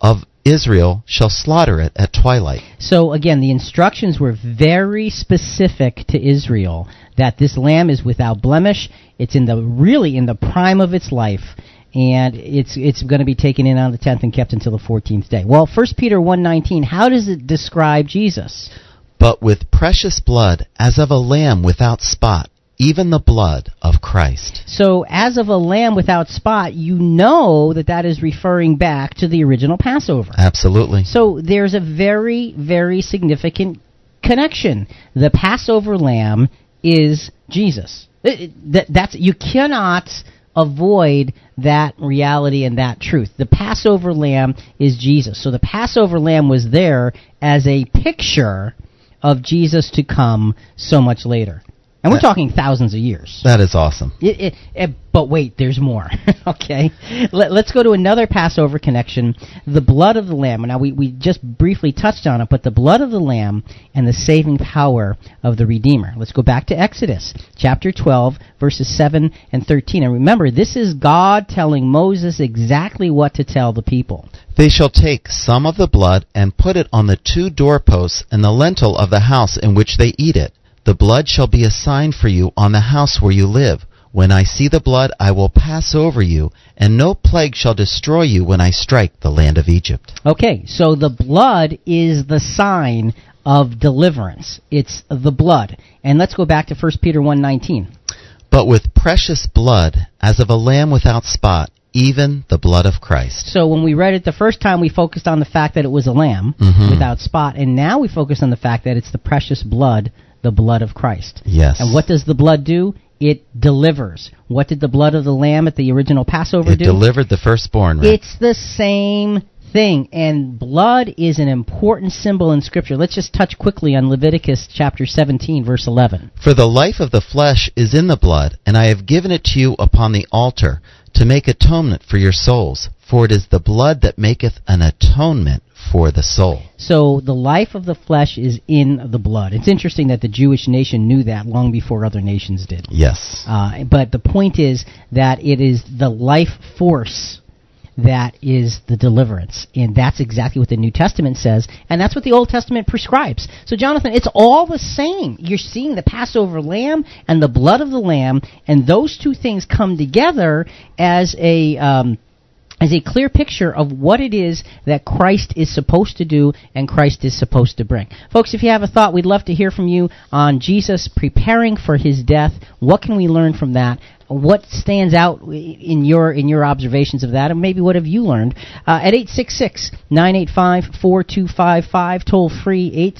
of Israel shall slaughter it at twilight. So again, the instructions were very specific to Israel that this lamb is without blemish. It's in the really in the prime of its life, and it's it's going to be taken in on the tenth and kept until the fourteenth day. Well, First Peter one nineteen. How does it describe Jesus? But with precious blood, as of a lamb without spot, even the blood of Christ. So, as of a lamb without spot, you know that that is referring back to the original Passover. Absolutely. So, there's a very, very significant connection. The Passover lamb is Jesus. It- it- that, that's you cannot avoid that reality and that truth. The Passover lamb is Jesus. So the Passover lamb was there as a picture of Jesus to come so much later. And we're That- talking thousands of years. That is awesome. It, it, it, but wait, there's more. okay, Let, us go to another Passover connection: the blood of the lamb. Now we we just briefly touched on it, but the blood of the lamb and the saving power of the Redeemer. Let's go back to Exodus chapter 12, verses 7 and 13. And remember, this is God telling Moses exactly what to tell the people. They shall take some of the blood and put it on the two doorposts and the lintel of the house in which they eat it. The blood shall be a sign for you on the house where you live. When I see the blood, I will pass over you, and no plague shall destroy you when I strike the land of Egypt. Okay, so the blood is the sign of deliverance. It's the blood. And let's go back to 1 Peter 1:19. But with precious blood, as of a lamb without spot, even the blood of Christ. So when we read it the first time, we focused on the fact that it was a lamb Mhm. without spot, and now we focus on the fact that it's the precious blood, the blood of Christ. Yes. And what does the blood do? It delivers. What did the blood of the lamb at the original Passover it do? It delivered the firstborn, right? It's the same thing. And blood is an important symbol in Scripture. Let's just touch quickly on Leviticus chapter 17, verse 11. For the life of the flesh is in the blood, and I have given it to you upon the altar to make atonement for your souls. For it is the blood that maketh an atonement for the soul. So the life of the flesh is in the blood. It's interesting that the Jewish nation knew that long before other nations did. Yes. Uh, but the point is that it is the life force that is the deliverance. And that's exactly what the New Testament says, and that's what the Old Testament prescribes. So, Jonathan, it's all the same. You're seeing the Passover lamb and the blood of the lamb, and those two things come together as a. Um, as a clear picture of what it is that Christ is supposed to do and Christ is supposed to bring. Folks, if you have a thought, we'd love to hear from you on Jesus preparing for his death. What can we learn from that? What stands out in your in your observations of that, and maybe what have you learned? Uh, at 866-985-4255, toll free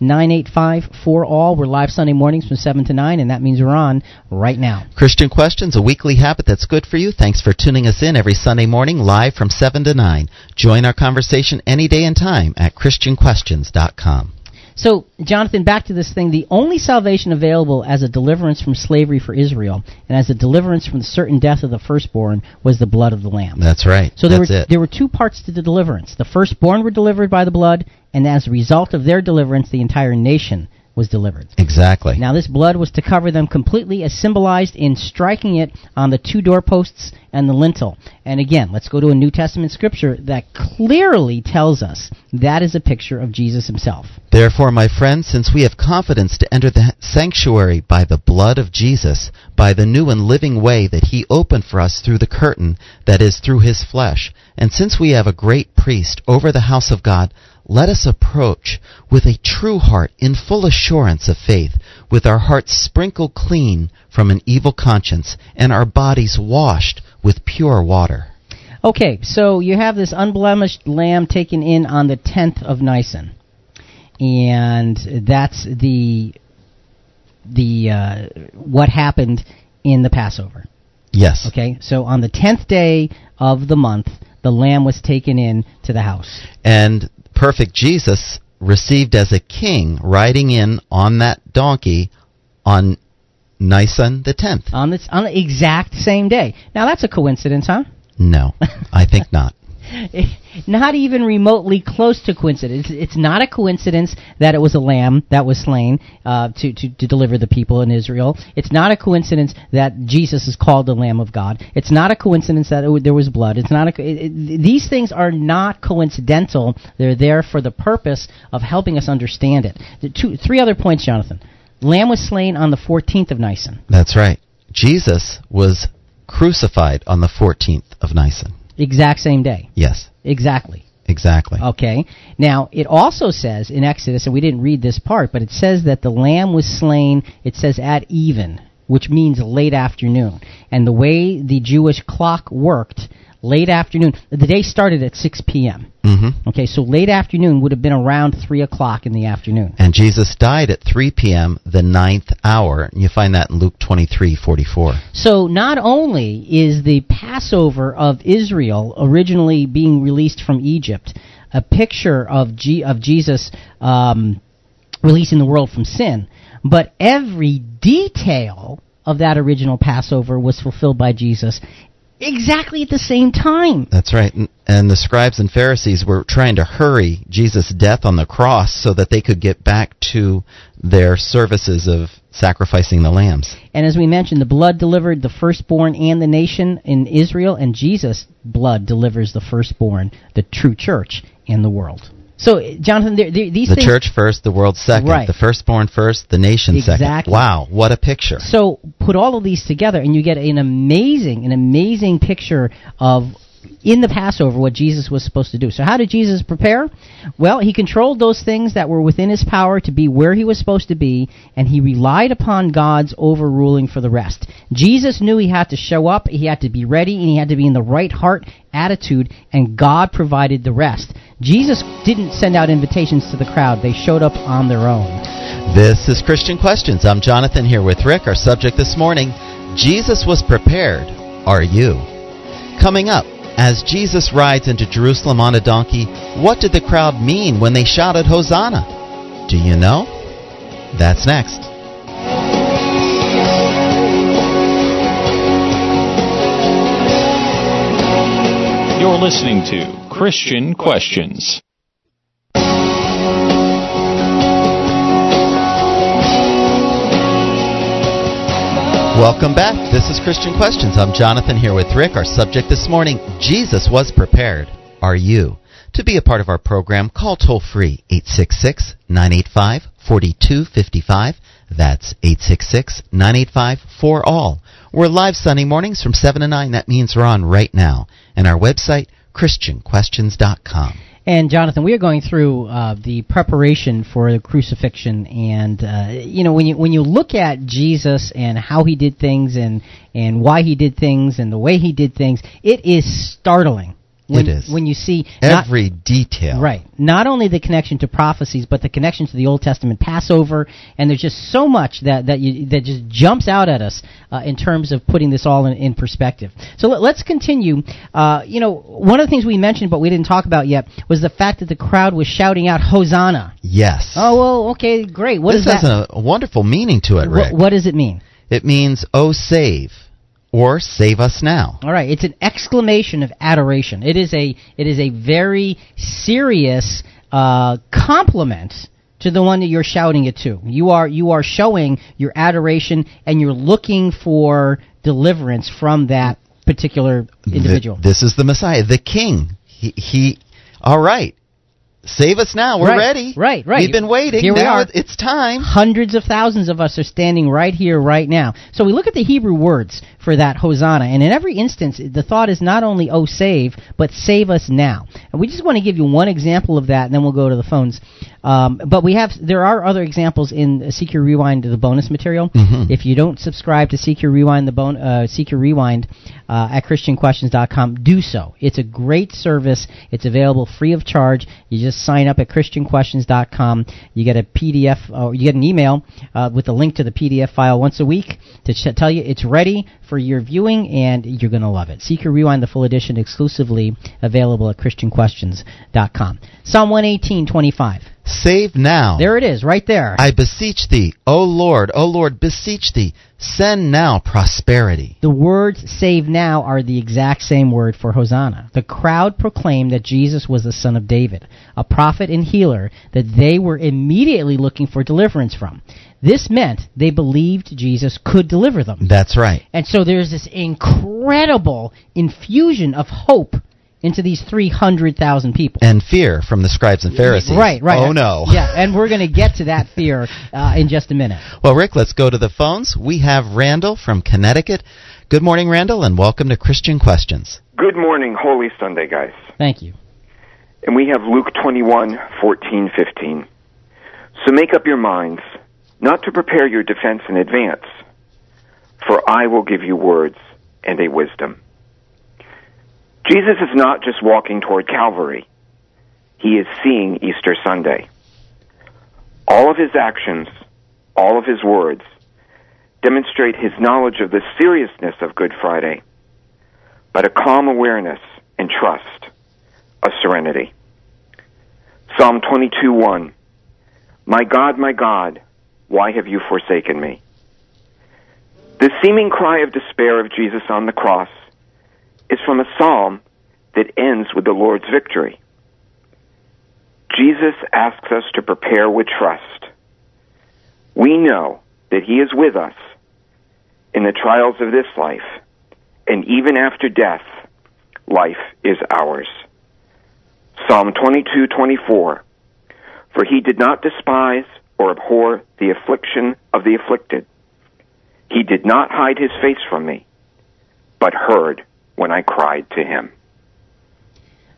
866-985-4all. We're live Sunday mornings from 7 to 9, and that means we're on right now. Christian Questions, a weekly habit that's good for you. Thanks for tuning us in every Sunday morning live from 7 to 9. Join our conversation any day and time at ChristianQuestions.com. So, Jonathan, back to this thing. The only salvation available as a deliverance from slavery for Israel and as a deliverance from the certain death of the firstborn was the blood of the Lamb. That's right. So there That's were it. there were two parts to the deliverance. The firstborn were delivered by the blood, and as a result of their deliverance, the entire nation was delivered. Exactly. Now, this blood was to cover them completely, as symbolized in striking it on the two doorposts and the lintel. And again, let's go to a New Testament scripture that clearly tells us that is a picture of Jesus himself. Therefore, my friends, since we have confidence to enter the sanctuary by the blood of Jesus, by the new and living way that he opened for us through the curtain, that is, through his flesh, and since we have a great priest over the house of God, let us approach with a true heart in full assurance of faith, with our hearts sprinkled clean from an evil conscience, and our bodies washed with pure water. Okay, so you have this unblemished lamb taken in on the 10th of Nisan. And that's the the uh, what happened in the Passover. Yes. Okay, so on the 10th day of the month, the lamb was taken in to the house. And perfect Jesus received as a king riding in on that donkey on Nisan the 10th. On the, on the exact same day. Now that's a coincidence, huh? No, I think not. not even remotely close to coincidence. It's not a coincidence that it was a lamb that was slain uh, to, to, to deliver the people in Israel. It's not a coincidence that Jesus is called the Lamb of God. It's not a coincidence that it, there was blood. It's not a, it, it, these things are not coincidental. They're there for the purpose of helping us understand it. The two, three other points, Jonathan. Lamb was slain on the 14th of Nisan. That's right. Jesus was crucified on the 14th of Nisan. Exact same day. Yes, Exactly. exactly. Okay. Now, it also says in Exodus, and we didn't read this part, but it says that the lamb was slain, it says at even, which means late afternoon. And the way the Jewish clock worked, late afternoon, the day started at 6 p.m. hmm Okay, so late afternoon would have been around 3 o'clock in the afternoon. And Jesus died at 3 p.m. the ninth hour. You find that in Luke 23:44. So not only is the Passover of Israel originally being released from Egypt a picture of G- of Jesus um, releasing the world from sin, but every detail of that original Passover was fulfilled by Jesus exactly at the same time. That's right. And, and the scribes and Pharisees were trying to hurry Jesus' death on the cross so that they could get back to their services of sacrificing the lambs. And as we mentioned, the blood delivered the firstborn and the nation in Israel, and Jesus' blood delivers the firstborn, the true church, in the world. So, Jonathan, there, there, these The things. church first, the world second, Right. the firstborn first, the nation second. Wow, what a picture. So put all of these together, and you get an amazing, an amazing picture of in the Passover what Jesus was supposed to do. So how did Jesus prepare? Well, he controlled those things that were within his power to be where he was supposed to be, and he relied upon God's overruling for the rest. Jesus knew he had to show up, he had to be ready, and he had to be in the right heart attitude, and God provided the rest. Jesus didn't send out invitations to the crowd, they showed up on their own. This is Christian Questions. I'm Jonathan here with Rick. Our subject this morning Jesus was prepared. Are you? Coming up, as Jesus rides into Jerusalem on a donkey, what did the crowd mean when they shouted Hosanna? Do you know? That's next. You're listening to Christian Questions. Welcome back. This is Christian Questions. I'm Jonathan here with Rick. Our subject this morning Jesus was prepared. Are you? To be a part of our program, call toll free 866 985 4255. That's 866 985 4 all. We're live Sunday mornings from 7 to 9. That means we're on right now. And our website, ChristianQuestions.com. And Jonathan, we are going through uh, the preparation for the crucifixion, and uh, you know when you when you look at Jesus and how he did things, and and why he did things, and the way he did things, it is startling. When, it is when you see every not, detail. Right. Not only the connection to prophecies, but the connection to the Old Testament Passover, and there's just so much that that you, that just jumps out at us uh, in terms of putting this all in, in perspective. So let, us continue. Uh, you know, one of the things we mentioned but we didn't talk about yet was the fact that the crowd was shouting out Hosanna. Yes. Oh well, okay, great. What this that? has a wonderful meaning to it, Rick. What, what does it mean? It means "Oh, save." Or save us now. All right, it's an exclamation of adoration. It is a it is a very serious uh, compliment to the one that you're shouting it to. You are you are showing your adoration and you're looking for deliverance from that particular individual. The, this is the Messiah, the King. He, he all right. Save us now. We're right, ready. Right, right. We've been waiting. Here now we are. it's time. Hundreds of thousands of us are standing right here, right now. So we look at the Hebrew words for that Hosanna, and in every instance, the thought is not only, oh, save, but save us now. And we just want to give you one example of that, and then we'll go to the phones. Um, but we have, there are other examples in CQ Rewind, the bonus material. Mm-hmm. If you don't subscribe to CQ Rewind, the bon- uh, CQ Rewind uh, at ChristianQuestions.com, do so. It's a great service. It's available free of charge. You just sign up at ChristianQuestions.com. You get a PDF, or you get an email uh, with a link to the PDF file once a week to ch- tell you it's ready for your viewing, and you're going to love it. CQ Rewind, the full edition, exclusively available at ChristianQuestions.com. Psalm 118.25. Save now. There it is, right there. I beseech thee, O Lord, O Lord, beseech thee, send now prosperity. The words save now are the exact same word for Hosanna. The crowd proclaimed that Jesus was the son of David, a prophet and healer that they were immediately looking for deliverance from. This meant they believed Jesus could deliver them. That's right. And so there's this incredible infusion of hope into these 300,000 people. And fear from the scribes and Pharisees. Right, right. Oh, no. Yeah, and we're going to get to that fear uh, in just a minute. Well, Rick, let's go to the phones. We have Randall from Connecticut. Good morning, Randall, and welcome to Christian Questions. Good morning, Holy Sunday, guys. Thank you. And we have Luke 21, 14, 15. So make up your minds not to prepare your defense in advance, for I will give you words and a wisdom. Jesus is not just walking toward Calvary. He is seeing Easter Sunday. All of his actions, all of his words, demonstrate his knowledge of the seriousness of Good Friday, but a calm awareness and trust, a serenity. Psalm 22:1 My God, my God, why have you forsaken me? The seeming cry of despair of Jesus on the cross is from a psalm that ends with the Lord's victory. Jesus asks us to prepare with trust. We know that He is with us in the trials of this life, and even after death, life is ours. Psalm 22:24 For he did not despise or abhor the affliction of the afflicted. He did not hide his face from me, but heard when I cried to him.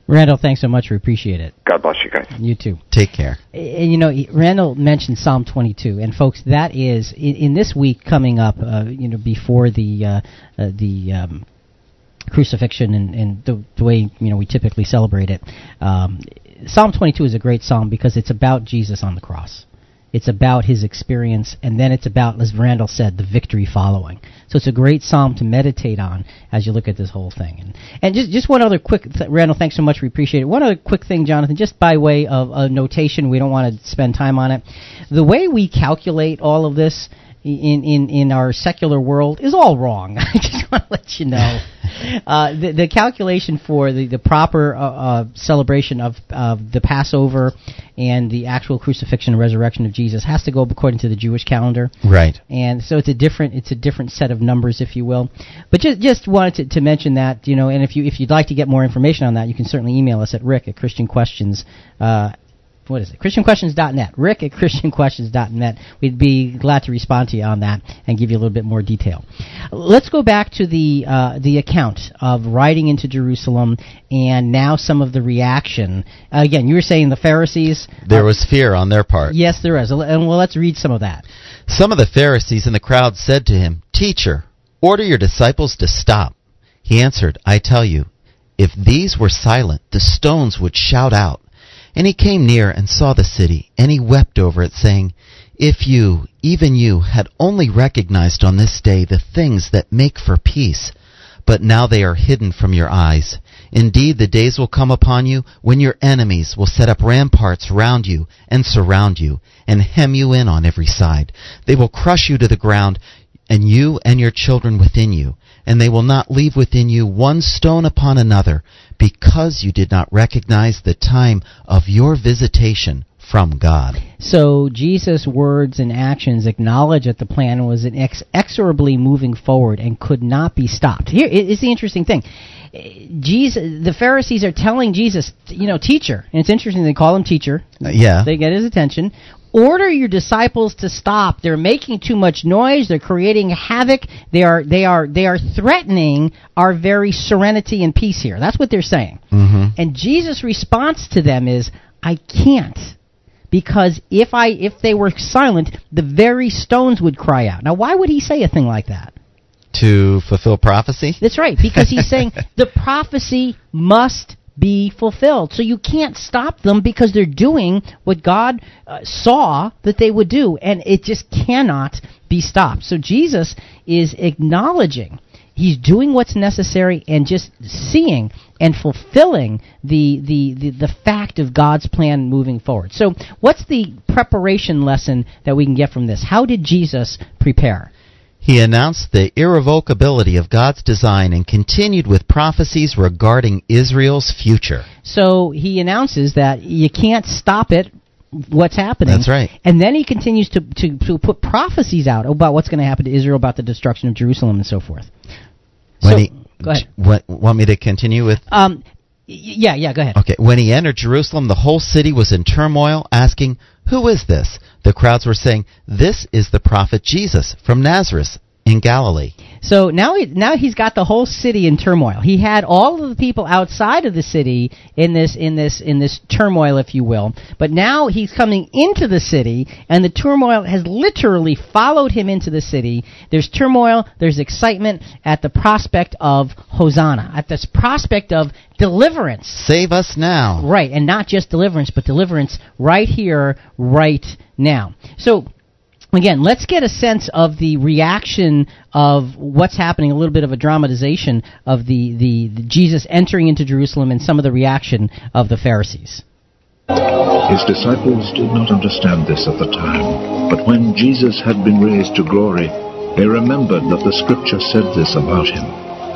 Randall, thanks so much. We appreciate it. God bless you guys. You too. Take care. And you know, Randall mentioned Psalm 22, and folks, that is in, in this week coming up. Uh, you know, before the uh, uh, the um, crucifixion and, and the, the, way you know we typically celebrate it. Um, psalm 22 is a great psalm because it's about Jesus on the cross. It's about his experience, and then it's about, as Randall said, the victory following. So it's a great psalm to meditate on as you look at this whole thing. And, and just just one other quick, th- Randall, thanks so much, we appreciate it. One other quick thing, Jonathan, just by way of a notation, we don't want to spend time on it. The way we calculate all of this in, in, in our secular world is all wrong. I just want to let you know. Uh, the, the calculation for the, the proper uh, uh, celebration of, of the Passover and the actual crucifixion and resurrection of Jesus has to go according to the Jewish calendar. Right. And so it's a different it's a different set of numbers, if you will. But just just wanted to, to mention that you know, and if you if you'd like to get more information on that, you can certainly email us at rick at christianquestions uh, what is it? ChristianQuestions.net. Rick at ChristianQuestions.net. We'd be glad to respond to you on that and give you a little bit more detail. Let's go back to the uh, the account of riding into Jerusalem and now some of the reaction. Uh, again, you were saying the Pharisees. There uh, was fear on their part. Yes, there is. And well, let's read some of that. Some of the Pharisees in the crowd said to him, Teacher, order your disciples to stop. He answered, I tell you, if these were silent, the stones would shout out. And he came near and saw the city, and he wept over it, saying, If you, even you, had only recognized on this day the things that make for peace, but now they are hidden from your eyes. Indeed, the days will come upon you when your enemies will set up ramparts round you and surround you, and hem you in on every side. They will crush you to the ground, and you and your children within you and they will not leave within you one stone upon another, because you did not recognize the time of your visitation from God. So Jesus' words and actions acknowledge that the plan was inexorably moving forward and could not be stopped. Here is the interesting thing. Jesus, the Pharisees are telling Jesus, you know, teacher, and it's interesting they call him teacher. Uh, yeah, they get his attention order your disciples to stop. They're making too much noise. They're creating havoc. They are they are they are threatening our very serenity and peace here. That's what they're saying. Mm-hmm. And Jesus' response to them is, "I can't." Because if I if they were silent, the very stones would cry out. Now, why would he say a thing like that? To fulfill prophecy? That's right, because he's saying the prophecy must be fulfilled. So you can't stop them because they're doing what God uh, saw that they would do, and it just cannot be stopped. So Jesus is acknowledging. He's doing what's necessary and just seeing and fulfilling the, the, the, the, fact of God's plan moving forward. So, what's the preparation lesson that we can get from this? How did Jesus prepare? He announced the irrevocability of God's design and continued with prophecies regarding Israel's future. So he announces that you can't stop it what's happening. That's right. And then he continues to, to, to put prophecies out about what's going to happen to Israel, about the destruction of Jerusalem, and so forth. When so, he, go ahead. What, want me to continue with? Um, yeah, yeah, go ahead. Okay. When he entered Jerusalem, the whole city was in turmoil, asking, Who is this? The crowds were saying, This is the prophet Jesus from Nazareth in Galilee. So now he, now he's got the whole city in turmoil. He had all of the people outside of the city in this in this in this turmoil, if you will. But now he's coming into the city, and the turmoil has literally followed him into the city. There's turmoil. There's excitement at the prospect of Hosanna, at this prospect of deliverance. Save us now. Right, and not just deliverance, but deliverance right here, right now. So again, let's get a sense of the reaction of what's happening, a little bit of a dramatization of the, the, the, Jesus entering into Jerusalem and some of the reaction of the Pharisees. His disciples did not understand this at the time, but when Jesus had been raised to glory, they remembered that the Scripture said this about him,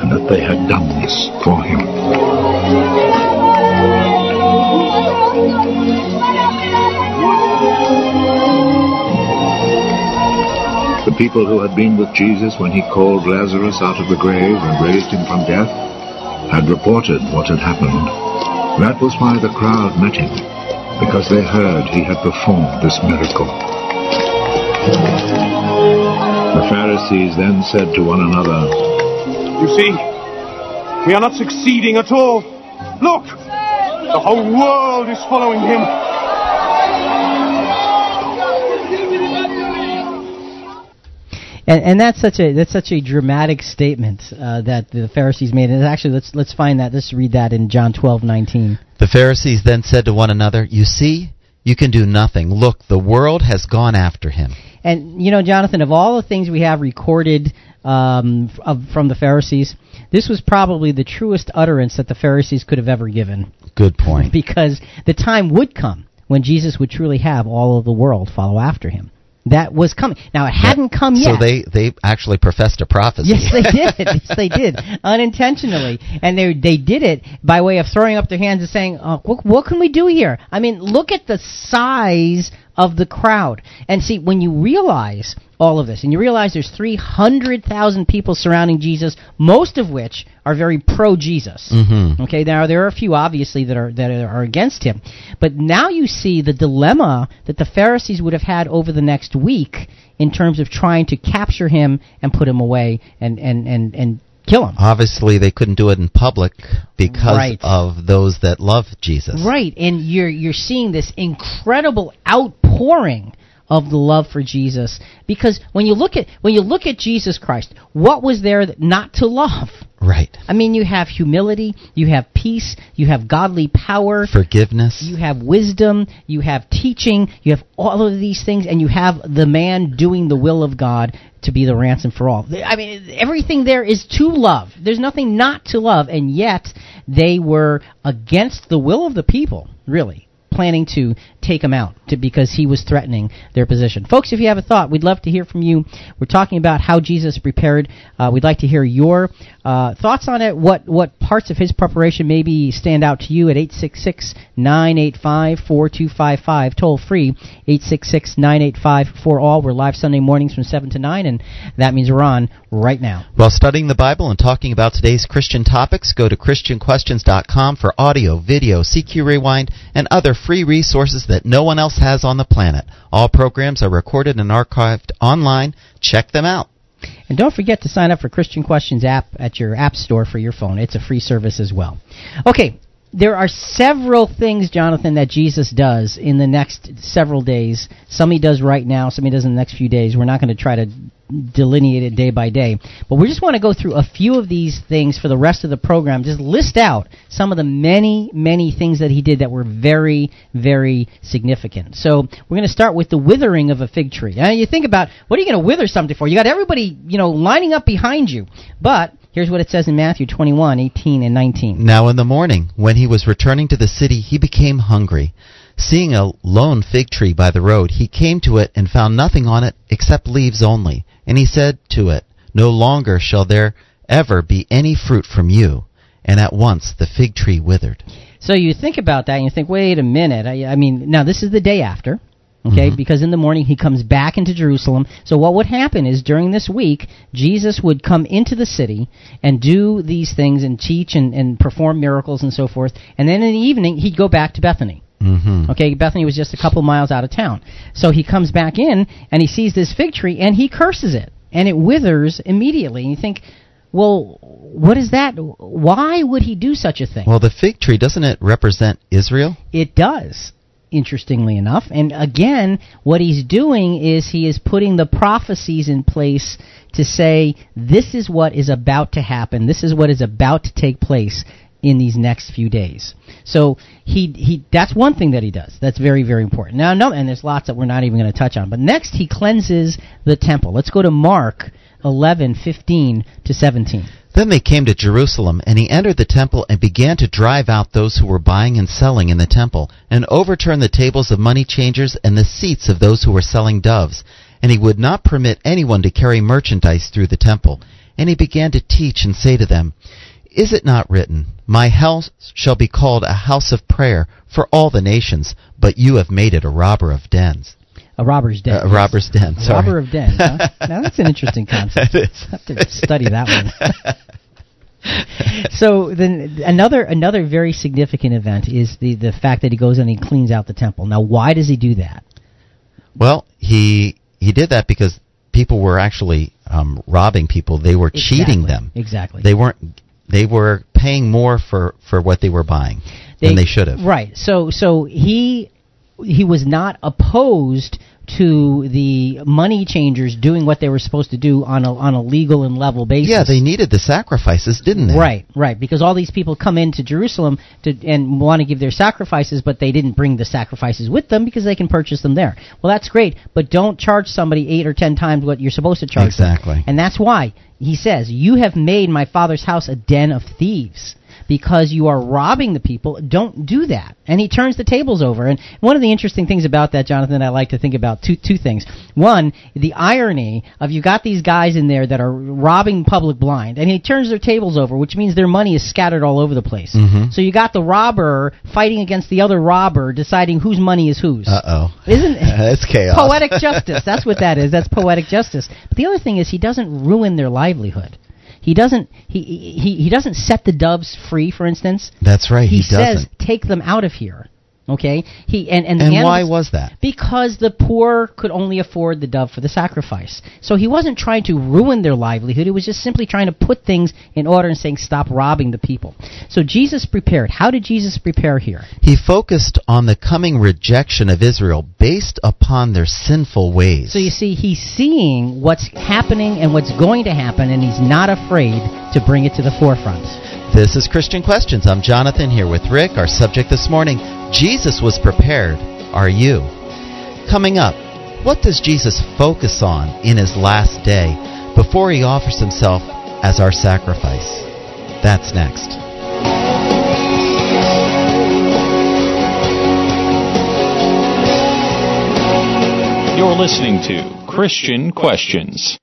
and that they had done this for him. The people who had been with Jesus when he called Lazarus out of the grave and raised him from death had reported what had happened. That was why the crowd met him, because they heard he had performed this miracle. The Pharisees then said to one another, You see, we are not succeeding at all. Look, The whole world is following him. And, and that's such a that's such a dramatic statement uh, that the Pharisees made. And actually, let's let's find that. Let's read that in John twelve nineteen. The Pharisees then said to one another, You see, you can do nothing. Look, the world has gone after him. And you know, Jonathan, of all the things we have recorded um, of, from the Pharisees, this was probably the truest utterance that the Pharisees could have ever given. Good point. because the time would come when Jesus would truly have all of the world follow after him. That was coming. Now it hadn't come yet. So they, they actually professed a prophecy. Yes, they did. yes, they did unintentionally, and they they did it by way of throwing up their hands and saying, uh, oh, what, "What can we do here?" I mean, look at the size of the crowd, and see when you realize all of this, and you realize there's 300,000 people surrounding Jesus, most of which are very pro Jesus. Mhm. Okay, now there are a few obviously that are that are against him, but now you see the dilemma that the Pharisees would have had over the next week in terms of trying to capture him and put him away and and and and kill him. Obviously, they couldn't do it in public because Right. of those that love Jesus. Right, and you're you're seeing this incredible outpouring of the love for Jesus because when you look at when you look at Jesus Christ, what was there not to love? Right. I mean, you have humility, you have peace, you have godly power, Forgiveness. you have wisdom, you have teaching, you have all of these things, and you have the man doing the will of God to be the ransom for all. I mean, everything there is to love. There's nothing not to love, and yet they were against the will of the people, really. Planning to take him out to, because he was threatening their position. Folks, if you have a thought, we'd love to hear from you. We're talking about how Jesus prepared. Uh, we'd like to hear your uh, thoughts on it. What what parts of his preparation maybe stand out to you at 866-985-4255, toll free 866-985-4all. We're live Sunday mornings from 7 to 9, and that means we're on right now. While studying the Bible and talking about today's Christian topics, go to ChristianQuestions.com for audio, video, CQ Rewind, and other free resources that no one else has on the planet. All programs are recorded and archived online. Check them out. And don't forget to sign up for Christian Questions app at your app store for your phone. It's a free service as well. Okay, there are several things, Jonathan, that Jesus does in the next several days. Some he does right now, some he does in the next few days. We're not going to try to delineate it day by day. But we just want to go through a few of these things for the rest of the program. Just list out some of the many, many things that he did that were very, very significant. So we're going to start with the withering of a fig tree. Now you think about what are you going to wither something for? You got everybody, you know, lining up behind you. But here's what it says in Matthew 21, 18 and 19. Now in the morning, when he was returning to the city, he became hungry. Seeing a lone fig tree by the road, he came to it and found nothing on it except leaves only. And he said to it, No longer shall there ever be any fruit from you. And at once the fig tree withered. So you think about that and you think, wait a minute. I, I mean, now this is the day after. Okay, mm-hmm. because in the morning he comes back into Jerusalem. So what would happen is during this week, Jesus would come into the city and do these things and teach and, and perform miracles and so forth. And then in the evening, he'd go back to Bethany. Mm-hmm. Okay, Bethany was just a couple miles out of town. So he comes back in and he sees this fig tree and he curses it. And it withers immediately. And you think, well, what is that? Why would he do such a thing? Well, the fig tree, doesn't it represent Israel? It does, interestingly enough. And again, what he's doing is he is putting the prophecies in place to say, this is what is about to happen, this is what is about to take place in these next few days. So he he that's one thing that he does. That's very very important. Now no and there's lots that we're not even going to touch on. But next he cleanses the temple. Let's go to Mark 11:15 to 17. Then they came to Jerusalem, and he entered the temple and began to drive out those who were buying and selling in the temple, and overturn the tables of money changers and the seats of those who were selling doves. And he would not permit anyone to carry merchandise through the temple. And he began to teach and say to them, Is it not written, My house shall be called a house of prayer for all the nations, but you have made it a robber of dens? A robber's den. A robber's den, A robber of dens. Huh? now that's an interesting concept. I have to study that one. so then another another very significant event is the the fact that he goes and he cleans out the temple. Now, why does he do that? Well, he he did that because people were actually um, robbing people. They were cheating them. Exactly. They weren't they were paying more for, for what they were buying than they should have. Right. So so he he was not opposed to the money changers doing what they were supposed to do on a on a legal and level basis. Yeah, they needed the sacrifices, didn't they? Right, right, because all these people come into Jerusalem to and want to give their sacrifices, but they didn't bring the sacrifices with them because they can purchase them there. Well, that's great, but don't charge somebody eight or ten times what you're supposed to charge Exactly. them. And that's why he says, "You have made my father's house a den of thieves." Because you are robbing the people, don't do that. And he turns the tables over. And one of the interesting things about that, Jonathan, I like to think about two two things. One, the irony of you got these guys in there that are robbing public blind, and he turns their tables over, which means their money is scattered all over the place. Mhm. So you got the robber fighting against the other robber, deciding whose money is whose. Uh oh. Isn't That's chaos. poetic justice? That's what that is. That's poetic justice. But the other thing is, he doesn't ruin their livelihood. He doesn't. He he he doesn't set the doves free. For instance, That's right. he, He, says, doesn't. "Take them out of here." Okay. He and and, And why was that? because the poor could only afford the dove for the sacrifice. So he wasn't trying to ruin their livelihood. He was just simply trying to put things in order and saying, stop robbing the people. So Jesus prepared. How did Jesus prepare here? He focused on the coming rejection of Israel based upon their sinful ways. So you see, he's seeing what's happening and what's going to happen, and he's not afraid to bring it to the forefront. This is Christian Questions. I'm Jonathan here with Rick. Our subject this morning Jesus was prepared. Are you? Coming up, what does Jesus focus on in his last day before he offers himself as our sacrifice? That's next. You're listening to Christian Questions.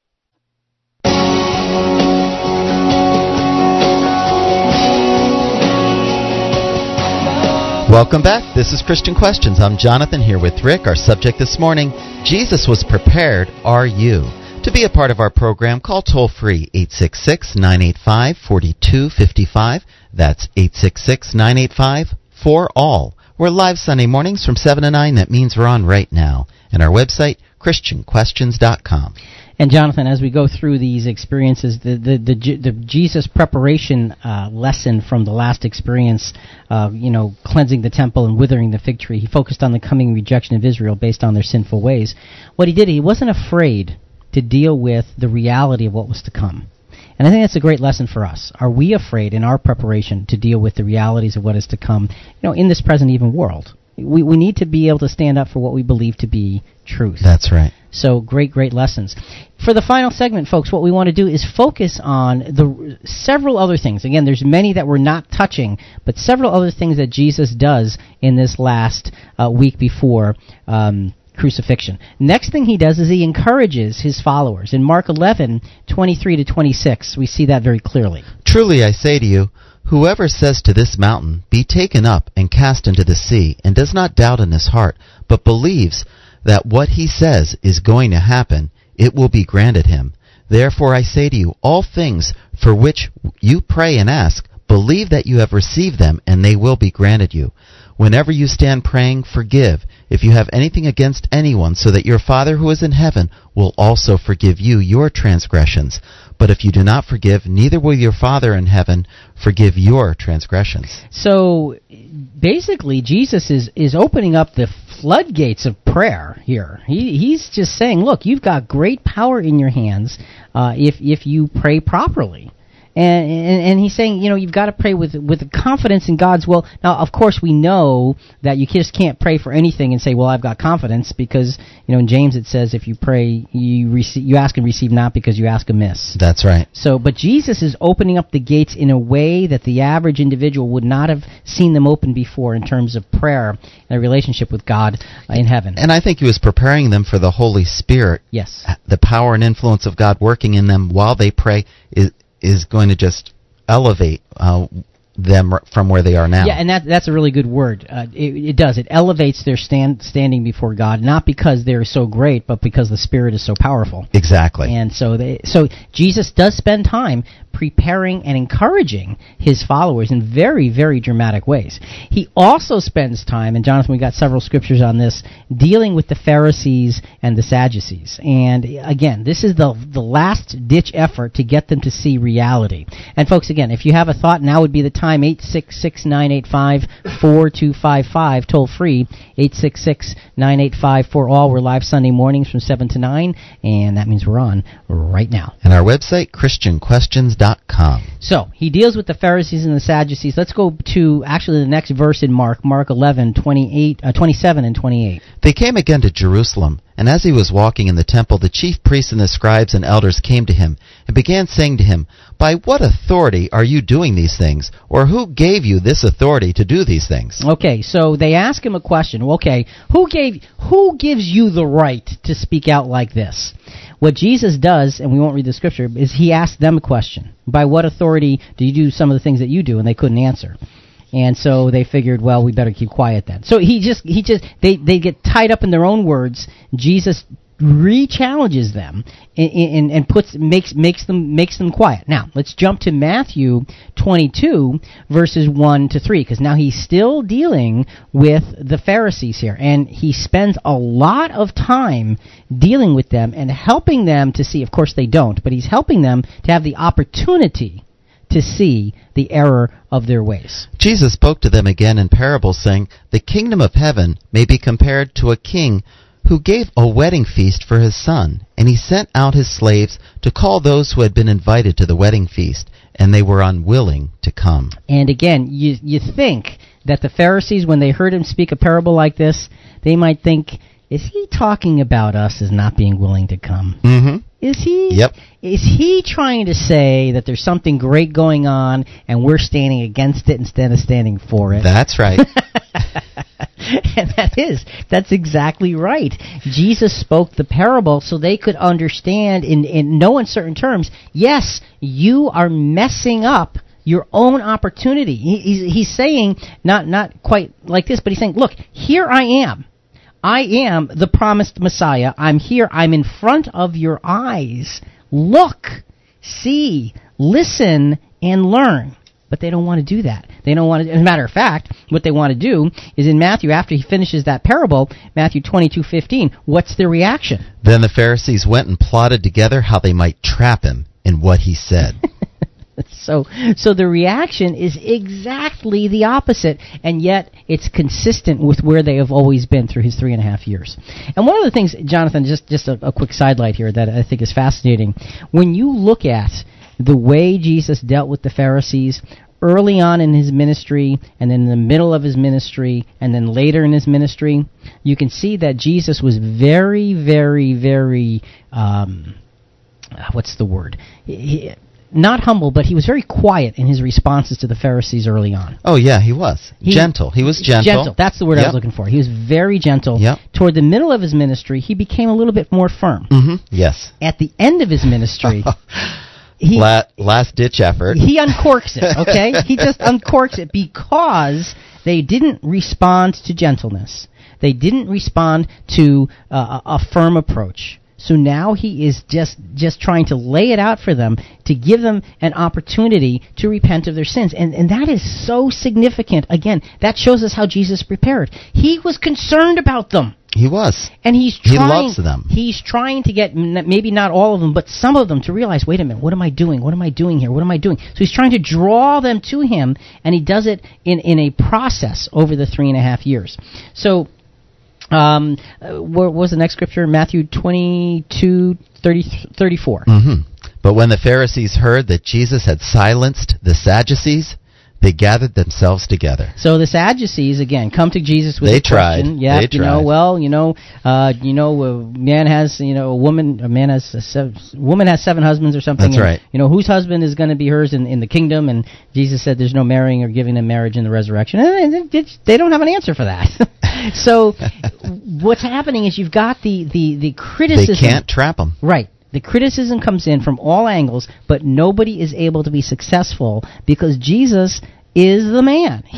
Welcome back. This is Christian Questions. I'm Jonathan here with Rick. Our subject this morning Jesus was prepared. Are you? To be a part of our program, call toll free 866 985 4255. That's 866 985 4 all. We're live Sunday mornings from 7 to 9. That means we're on right now. And our website, ChristianQuestions.com. And Jonathan, as we go through these experiences, the the the, the Jesus preparation uh, lesson from the last experience, uh, you know, cleansing the temple and withering the fig tree, he focused on the coming rejection of Israel based on their sinful ways. What he did, he wasn't afraid to deal with the reality of what was to come. And I think that's a great lesson for us. Are we afraid in our preparation to deal with the realities of what is to come, you know, in this present even world? We, we need to be able to stand up for what we believe to be truth. That's right. So great, great lessons. For the final segment, folks, what we want to do is focus on the several other things. Again, there's many that we're not touching, but several other things that Jesus does in this last uh, week before um, crucifixion. Next thing he does is he encourages his followers. In Mark 11, 23 to 26, we see that very clearly. Truly I say to you, whoever says to this mountain, Be taken up and cast into the sea, and does not doubt in his heart, but believes that what he says is going to happen, it will be granted him. Therefore I say to you, all things for which you pray and ask, believe that you have received them, and they will be granted you. Whenever you stand praying, forgive if you have anything against anyone, so that your Father who is in heaven will also forgive you your transgressions. But if you do not forgive, neither will your Father in heaven forgive your transgressions. So basically, Jesus is, is opening up the floodgates of prayer here. He, he's just saying, look, you've got great power in your hands uh, if, if you pray properly. And, and and he's saying, you know, you've got to pray with with confidence in God's will. Now, of course, we know that you just can't pray for anything and say, "Well, I've got confidence," because you know in James it says, if you pray, you receive, you ask and receive not because you ask amiss. That's right. So, but Jesus is opening up the gates in a way that the average individual would not have seen them open before in terms of prayer and a relationship with God in heaven. And I think he was preparing them for the Holy Spirit. Yes. The power and influence of God working in them while they pray is is going to just elevate uh, them r- from where they are now. Yeah, and that that's a really good word. Uh, it, it does. It elevates their stand standing before God, not because they're so great, but because the Spirit is so powerful. exactly. And so they, so Jesus does spend time preparing and encouraging his followers in very, very dramatic ways. He also spends time, and Jonathan, we got several scriptures on this, dealing with the Pharisees and the Sadducees. And again, this is the the last ditch effort to get them to see reality. And folks, again, if you have a thought, now would be the time. Eight six six nine eight five four two five five, toll free. Eight six six nine eight five for all. We're live Sunday mornings from seven to nine, and that means we're on right now. and our website, ChristianQuestions.com. So he deals with the Pharisees and the Sadducees. Let's go to actually the next verse in Mark, Mark 11, 28, uh, 27 and 28. They came again to Jerusalem, and as he was walking in the temple, the chief priests and the scribes and elders came to him, and began saying to him, By what authority are you doing these things? Or who gave you this authority to do these things? Okay, so they ask him a question. Okay, who gave who gives you the right to speak out like this? What Jesus does, and we won't read the scripture, is he asks them a question. By what authority do you do some of the things that you do? And they couldn't answer. And so they figured, well, we better keep quiet then. So he just, he just, they, they get tied up in their own words. Jesus re-challenges them and, and, and puts makes makes them makes them quiet. Now let's jump to Matthew 22 verses 1 to 3 because now he's still dealing with the Pharisees here and he spends a lot of time dealing with them and helping them to see. Of course they don't, but he's helping them to have the opportunity to see the error of their ways. Jesus spoke to them again in parables, saying, The kingdom of heaven may be compared to a king who gave a wedding feast for his son, and he sent out his slaves to call those who had been invited to the wedding feast, and they were unwilling to come. And again, you you think that the Pharisees, when they heard him speak a parable like this, they might think, "Is he talking about us as not being willing to come? Mm-hmm. Is he? Yep. Is he trying to say that there's something great going on and we're standing against it instead of standing for it?" That's right. and that is that's exactly right. Jesus spoke the parable so they could understand in in no uncertain terms. Yes, you are messing up your own opportunity. He, he's, he's saying not not quite like this, but he's saying, look, here I am. I am the promised Messiah. I'm here. I'm in front of your eyes. Look, see, listen, and learn. But they don't want to do that. They don't want to. As a matter of fact, what they want to do is in Matthew, after he finishes that parable, Matthew twenty-two fifteen. What's their reaction? then the Pharisees went and plotted together how they might trap him in what he said. So, so the reaction is exactly the opposite, and yet it's consistent with where they have always been through his three and a half years. And one of the things, Jonathan, just just a, a quick sidelight here that I think is fascinating. When you look at the way Jesus dealt with the Pharisees early on in his ministry, and then in the middle of his ministry, and then later in his ministry, you can see that Jesus was very, very, very. Um, what's the word? He, not humble, but he was very quiet in his responses to the Pharisees early on. oh, yeah, he was. He- gentle. He was gentle. Gentle. That's the word I was looking for. He was very gentle. Yep. Toward the middle of his ministry, he became a little bit more firm. Mm-hmm. Yes. At the end of his ministry, he La- last ditch effort. he uncorks it. Okay, he just uncorks it because they didn't respond to gentleness. They didn't respond to uh, a firm approach. So now he is just just trying to lay it out for them to give them an opportunity to repent of their sins. And and that is so significant. Again, that shows us how Jesus prepared. He was concerned about them. he was. And he's He loves them. He's trying to get maybe not all of them, but some of them to realize, wait a minute, what am I doing? What am I doing here? What am I doing? So he's trying to draw them to him, and he does it in in a process over the three and a half years. So. Um, uh, what was the next scripture? Matthew 22, 30, 34. hmm But when the Pharisees heard that Jesus had silenced the Sadducees, they gathered themselves together. So the Sadducees again come to Jesus with They a question. tried. Yeah, They you know, well, you know, uh, you know, a man has, you know, a woman, a man has, a seven, woman has seven husbands or something. That's and, right. You know, whose husband is going to be hers in, in the kingdom? And Jesus said, "There's no marrying or giving in marriage in the resurrection." And they, don't have an answer for that. so, what's happening is you've got the the the criticism. They can't trap them. Right. The criticism comes in from all angles, but nobody is able to be successful because Jesus is the man.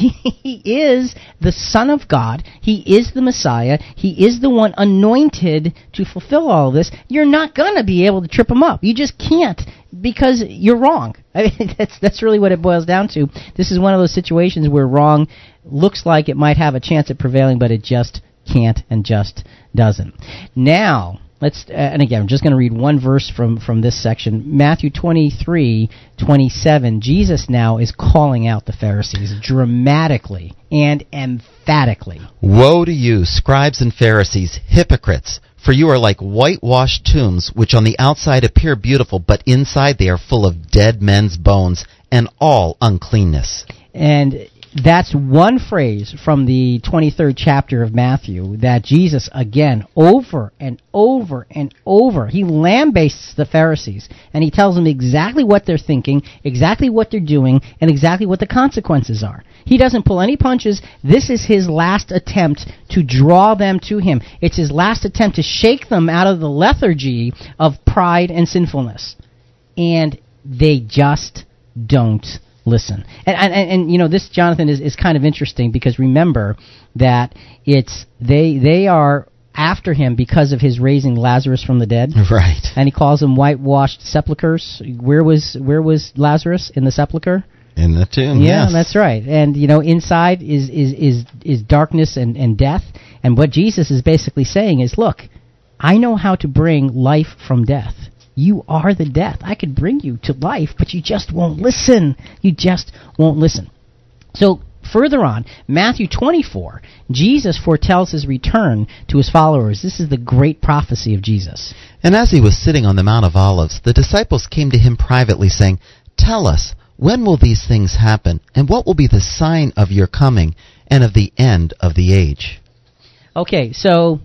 He is the Son of God. He is the Messiah. He is the one anointed to fulfill all this. You're not going to be able to trip him up. You just can't because you're wrong. I mean, that's that's really what it boils down to. This is one of those situations where wrong looks like it might have a chance at prevailing, but it just can't and just doesn't. Now, let's uh, and again i'm just going to read one verse from from this section matthew 23 27 jesus now is calling out the pharisees dramatically and emphatically Woe to you, scribes and Pharisees, hypocrites! For you are like whitewashed tombs, which on the outside appear beautiful, but inside they are full of dead men's bones and all uncleanness. and that's one phrase from the 23rd chapter of Matthew that Jesus, again, over and over and over, he lambastes the Pharisees and he tells them exactly what they're thinking, exactly what they're doing, and exactly what the consequences are. He doesn't pull any punches. This is his last attempt to draw them to him. It's his last attempt to shake them out of the lethargy of pride and sinfulness. And they just don't listen. And, and, and, you know, this, Jonathan, is, is kind of interesting because remember that it's, they, they are after him because of his raising Lazarus from the dead. Right. And he calls them whitewashed sepulchres. Where was, where was Lazarus? In the sepulcher? In the tomb, Yeah, yes. that's right. And you know, inside is is is is darkness and and death. And what Jesus is basically saying is, look, I know how to bring life from death. You are the death. I could bring you to life, but you just won't listen. You just won't listen. So further on, Matthew 24, Jesus foretells his return to his followers. This is the great prophecy of Jesus. And as he was sitting on the Mount of Olives, the disciples came to him privately, saying, Tell us, when will these things happen, and what will be the sign of your coming and of the end of the age? Okay, so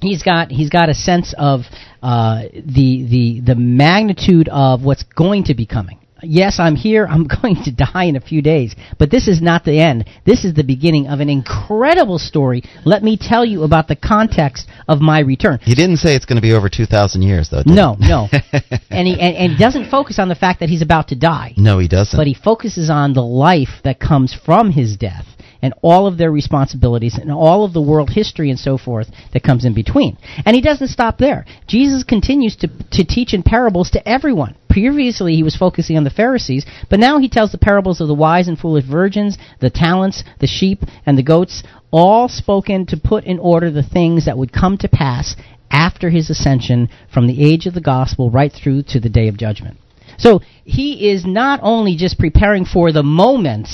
he's got he's got a sense of uh, the the the magnitude of what's going to be coming. Yes, I'm here. I'm going to die in a few days, but this is not the end. This is the beginning of an incredible story. Let me tell you about the context of my return. He didn't say it's going to be over 2,000 years, though, No, he? no, and he and, and he doesn't focus on the fact that he's about to die. no, he doesn't. But he focuses on the life that comes from his death and all of their responsibilities and all of the world history and so forth that comes in between. And he doesn't stop there. Jesus continues to, to teach in parables to everyone. Previously, he was focusing on the Pharisees, but now he tells the parables of the wise and foolish virgins, the talents, the sheep, and the goats, all spoken to put in order the things that would come to pass after his ascension from the age of the gospel right through to the day of judgment. So he is not only just preparing for the moment,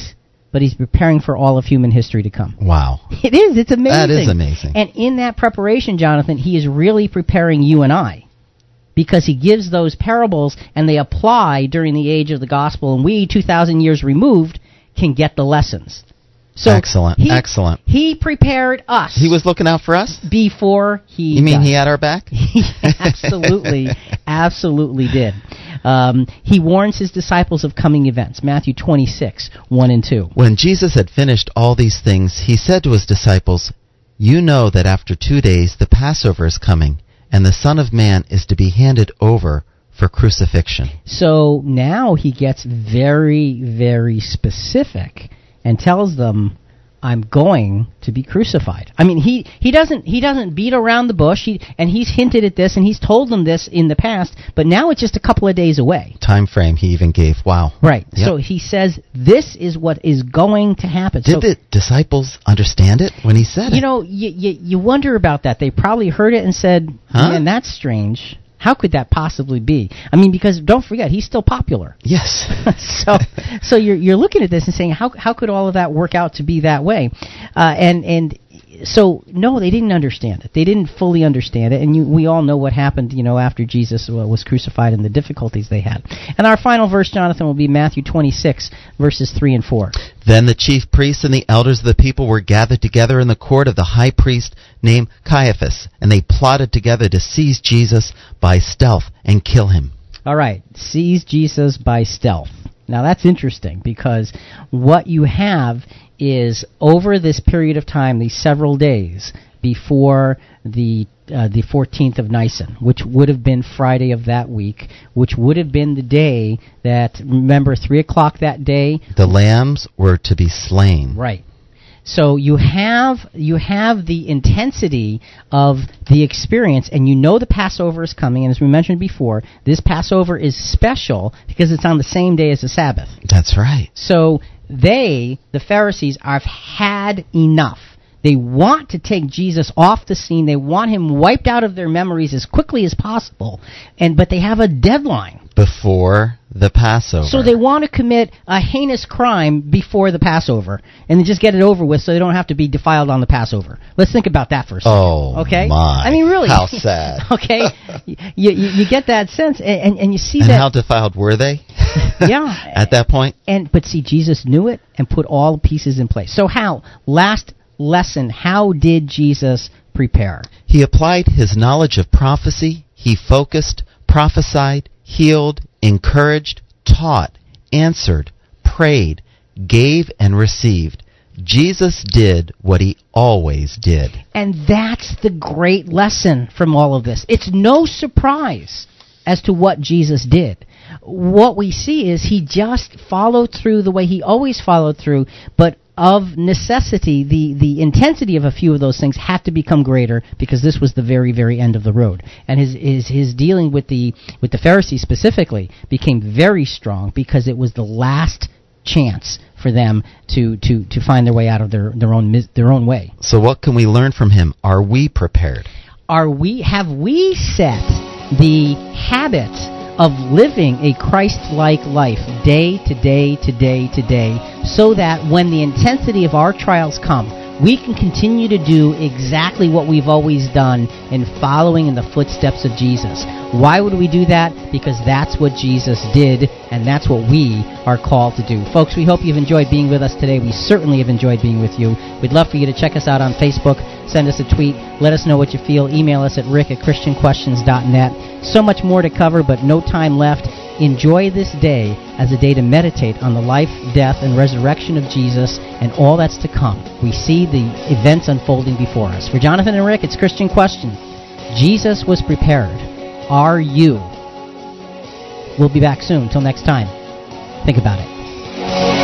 but he's preparing for all of human history to come. wow. It is. It's amazing. That is amazing. And in that preparation, Jonathan, he is really preparing you and I. Because he gives those parables and they apply during the age of the gospel, and we, 2,000 years removed, can get the lessons. So excellent, he, excellent. He prepared us. He was looking out for us? before he. You mean died. he had our back? He absolutely, absolutely did. Um, he warns his disciples of coming events. Matthew 26, 1 and 2. When Jesus had finished all these things, he said to his disciples, You know that after two days the Passover is coming, and the Son of Man is to be handed over for crucifixion. So now he gets very, very specific and tells them, "I'm going to be crucified." I mean, he he doesn't he doesn't beat around the bush. He and he's hinted at this and he's told them this in the past, but now it's just a couple of days away. Time frame he even gave. Wow. Right. Yep. So he says this is what is going to happen. Did so, the disciples understand it when he said you it? You know, you, you you wonder about that. They probably heard it and said, Huh? "Man, that's strange." How could that possibly be? I mean, because don't forget, he's still popular. yes. so so you're you're looking at this and saying how how could all of that work out to be that way uh, and and so no they didn't understand it. They didn't fully understand it. And you, we all know what happened you know after jesus uh, was crucified and the difficulties they had. And our final verse jonathan will be matthew 26 verses 3 and 4 Then the chief priests and the elders of the people were gathered together in the court of the high priest named Caiaphas, and they plotted together to seize Jesus by stealth and kill him. all right. Seize jesus by stealth. Now that's interesting because what you have is over this period of time, these several days before the uh, the 14th of Nisan, which would have been Friday of that week, which would have been the day that, remember, 3 o'clock that day? The lambs were to be slain. Right. So you have you have the intensity of the experience, and you know the Passover is coming. And as we mentioned before, this Passover is special because it's on the same day as the Sabbath. That's right. So they, the Pharisees, have had enough. They want to take Jesus off the scene. They want him wiped out of their memories as quickly as possible. And but they have a deadline. Before the Passover. So they want to commit a heinous crime before the Passover and then just get it over with so they don't have to be defiled on the Passover. Let's think about that for a second. Oh, okay? my. I mean, really. How sad. okay? You, you, you get that sense and, and, and you see and that. how defiled were they? yeah. At that point? And But see, Jesus knew it and put all the pieces in place. So how? Last lesson, how did Jesus prepare? He applied his knowledge of prophecy. He focused, prophesied, healed, encouraged, taught, answered, prayed, gave, and received. Jesus did what he always did. And that's the great lesson from all of this. It's no surprise as to what Jesus did. What we see is he just followed through the way he always followed through, but of necessity, the, the intensity of a few of those things had to become greater because this was the very, very end of the road. And his, his, his dealing with the, with the Pharisees specifically became very strong because it was the last chance for them to, to, to find their way out of their, their, own, their own way. So, what can we learn from him? Are we prepared? Are we, have we set the habit of living a Christ like life day to day to day to day so that when the intensity of our trials come, we can continue to do exactly what we've always done in following in the footsteps of Jesus. Why would we do that? Because that's what Jesus did, and that's what we are called to do. Folks, we hope you've enjoyed being with us today. We certainly have enjoyed being with you. We'd love for you to check us out on Facebook, send us a tweet, let us know what you feel, email us at rick at christianquestions.net. So much more to cover, but no time left. Enjoy this day as a day to meditate on the life, death, and resurrection of Jesus and all that's to come. We see the events unfolding before us. For Jonathan and Rick, it's Christian Question. Jesus was prepared. Are you? We'll be back soon. Till next time. Think about it.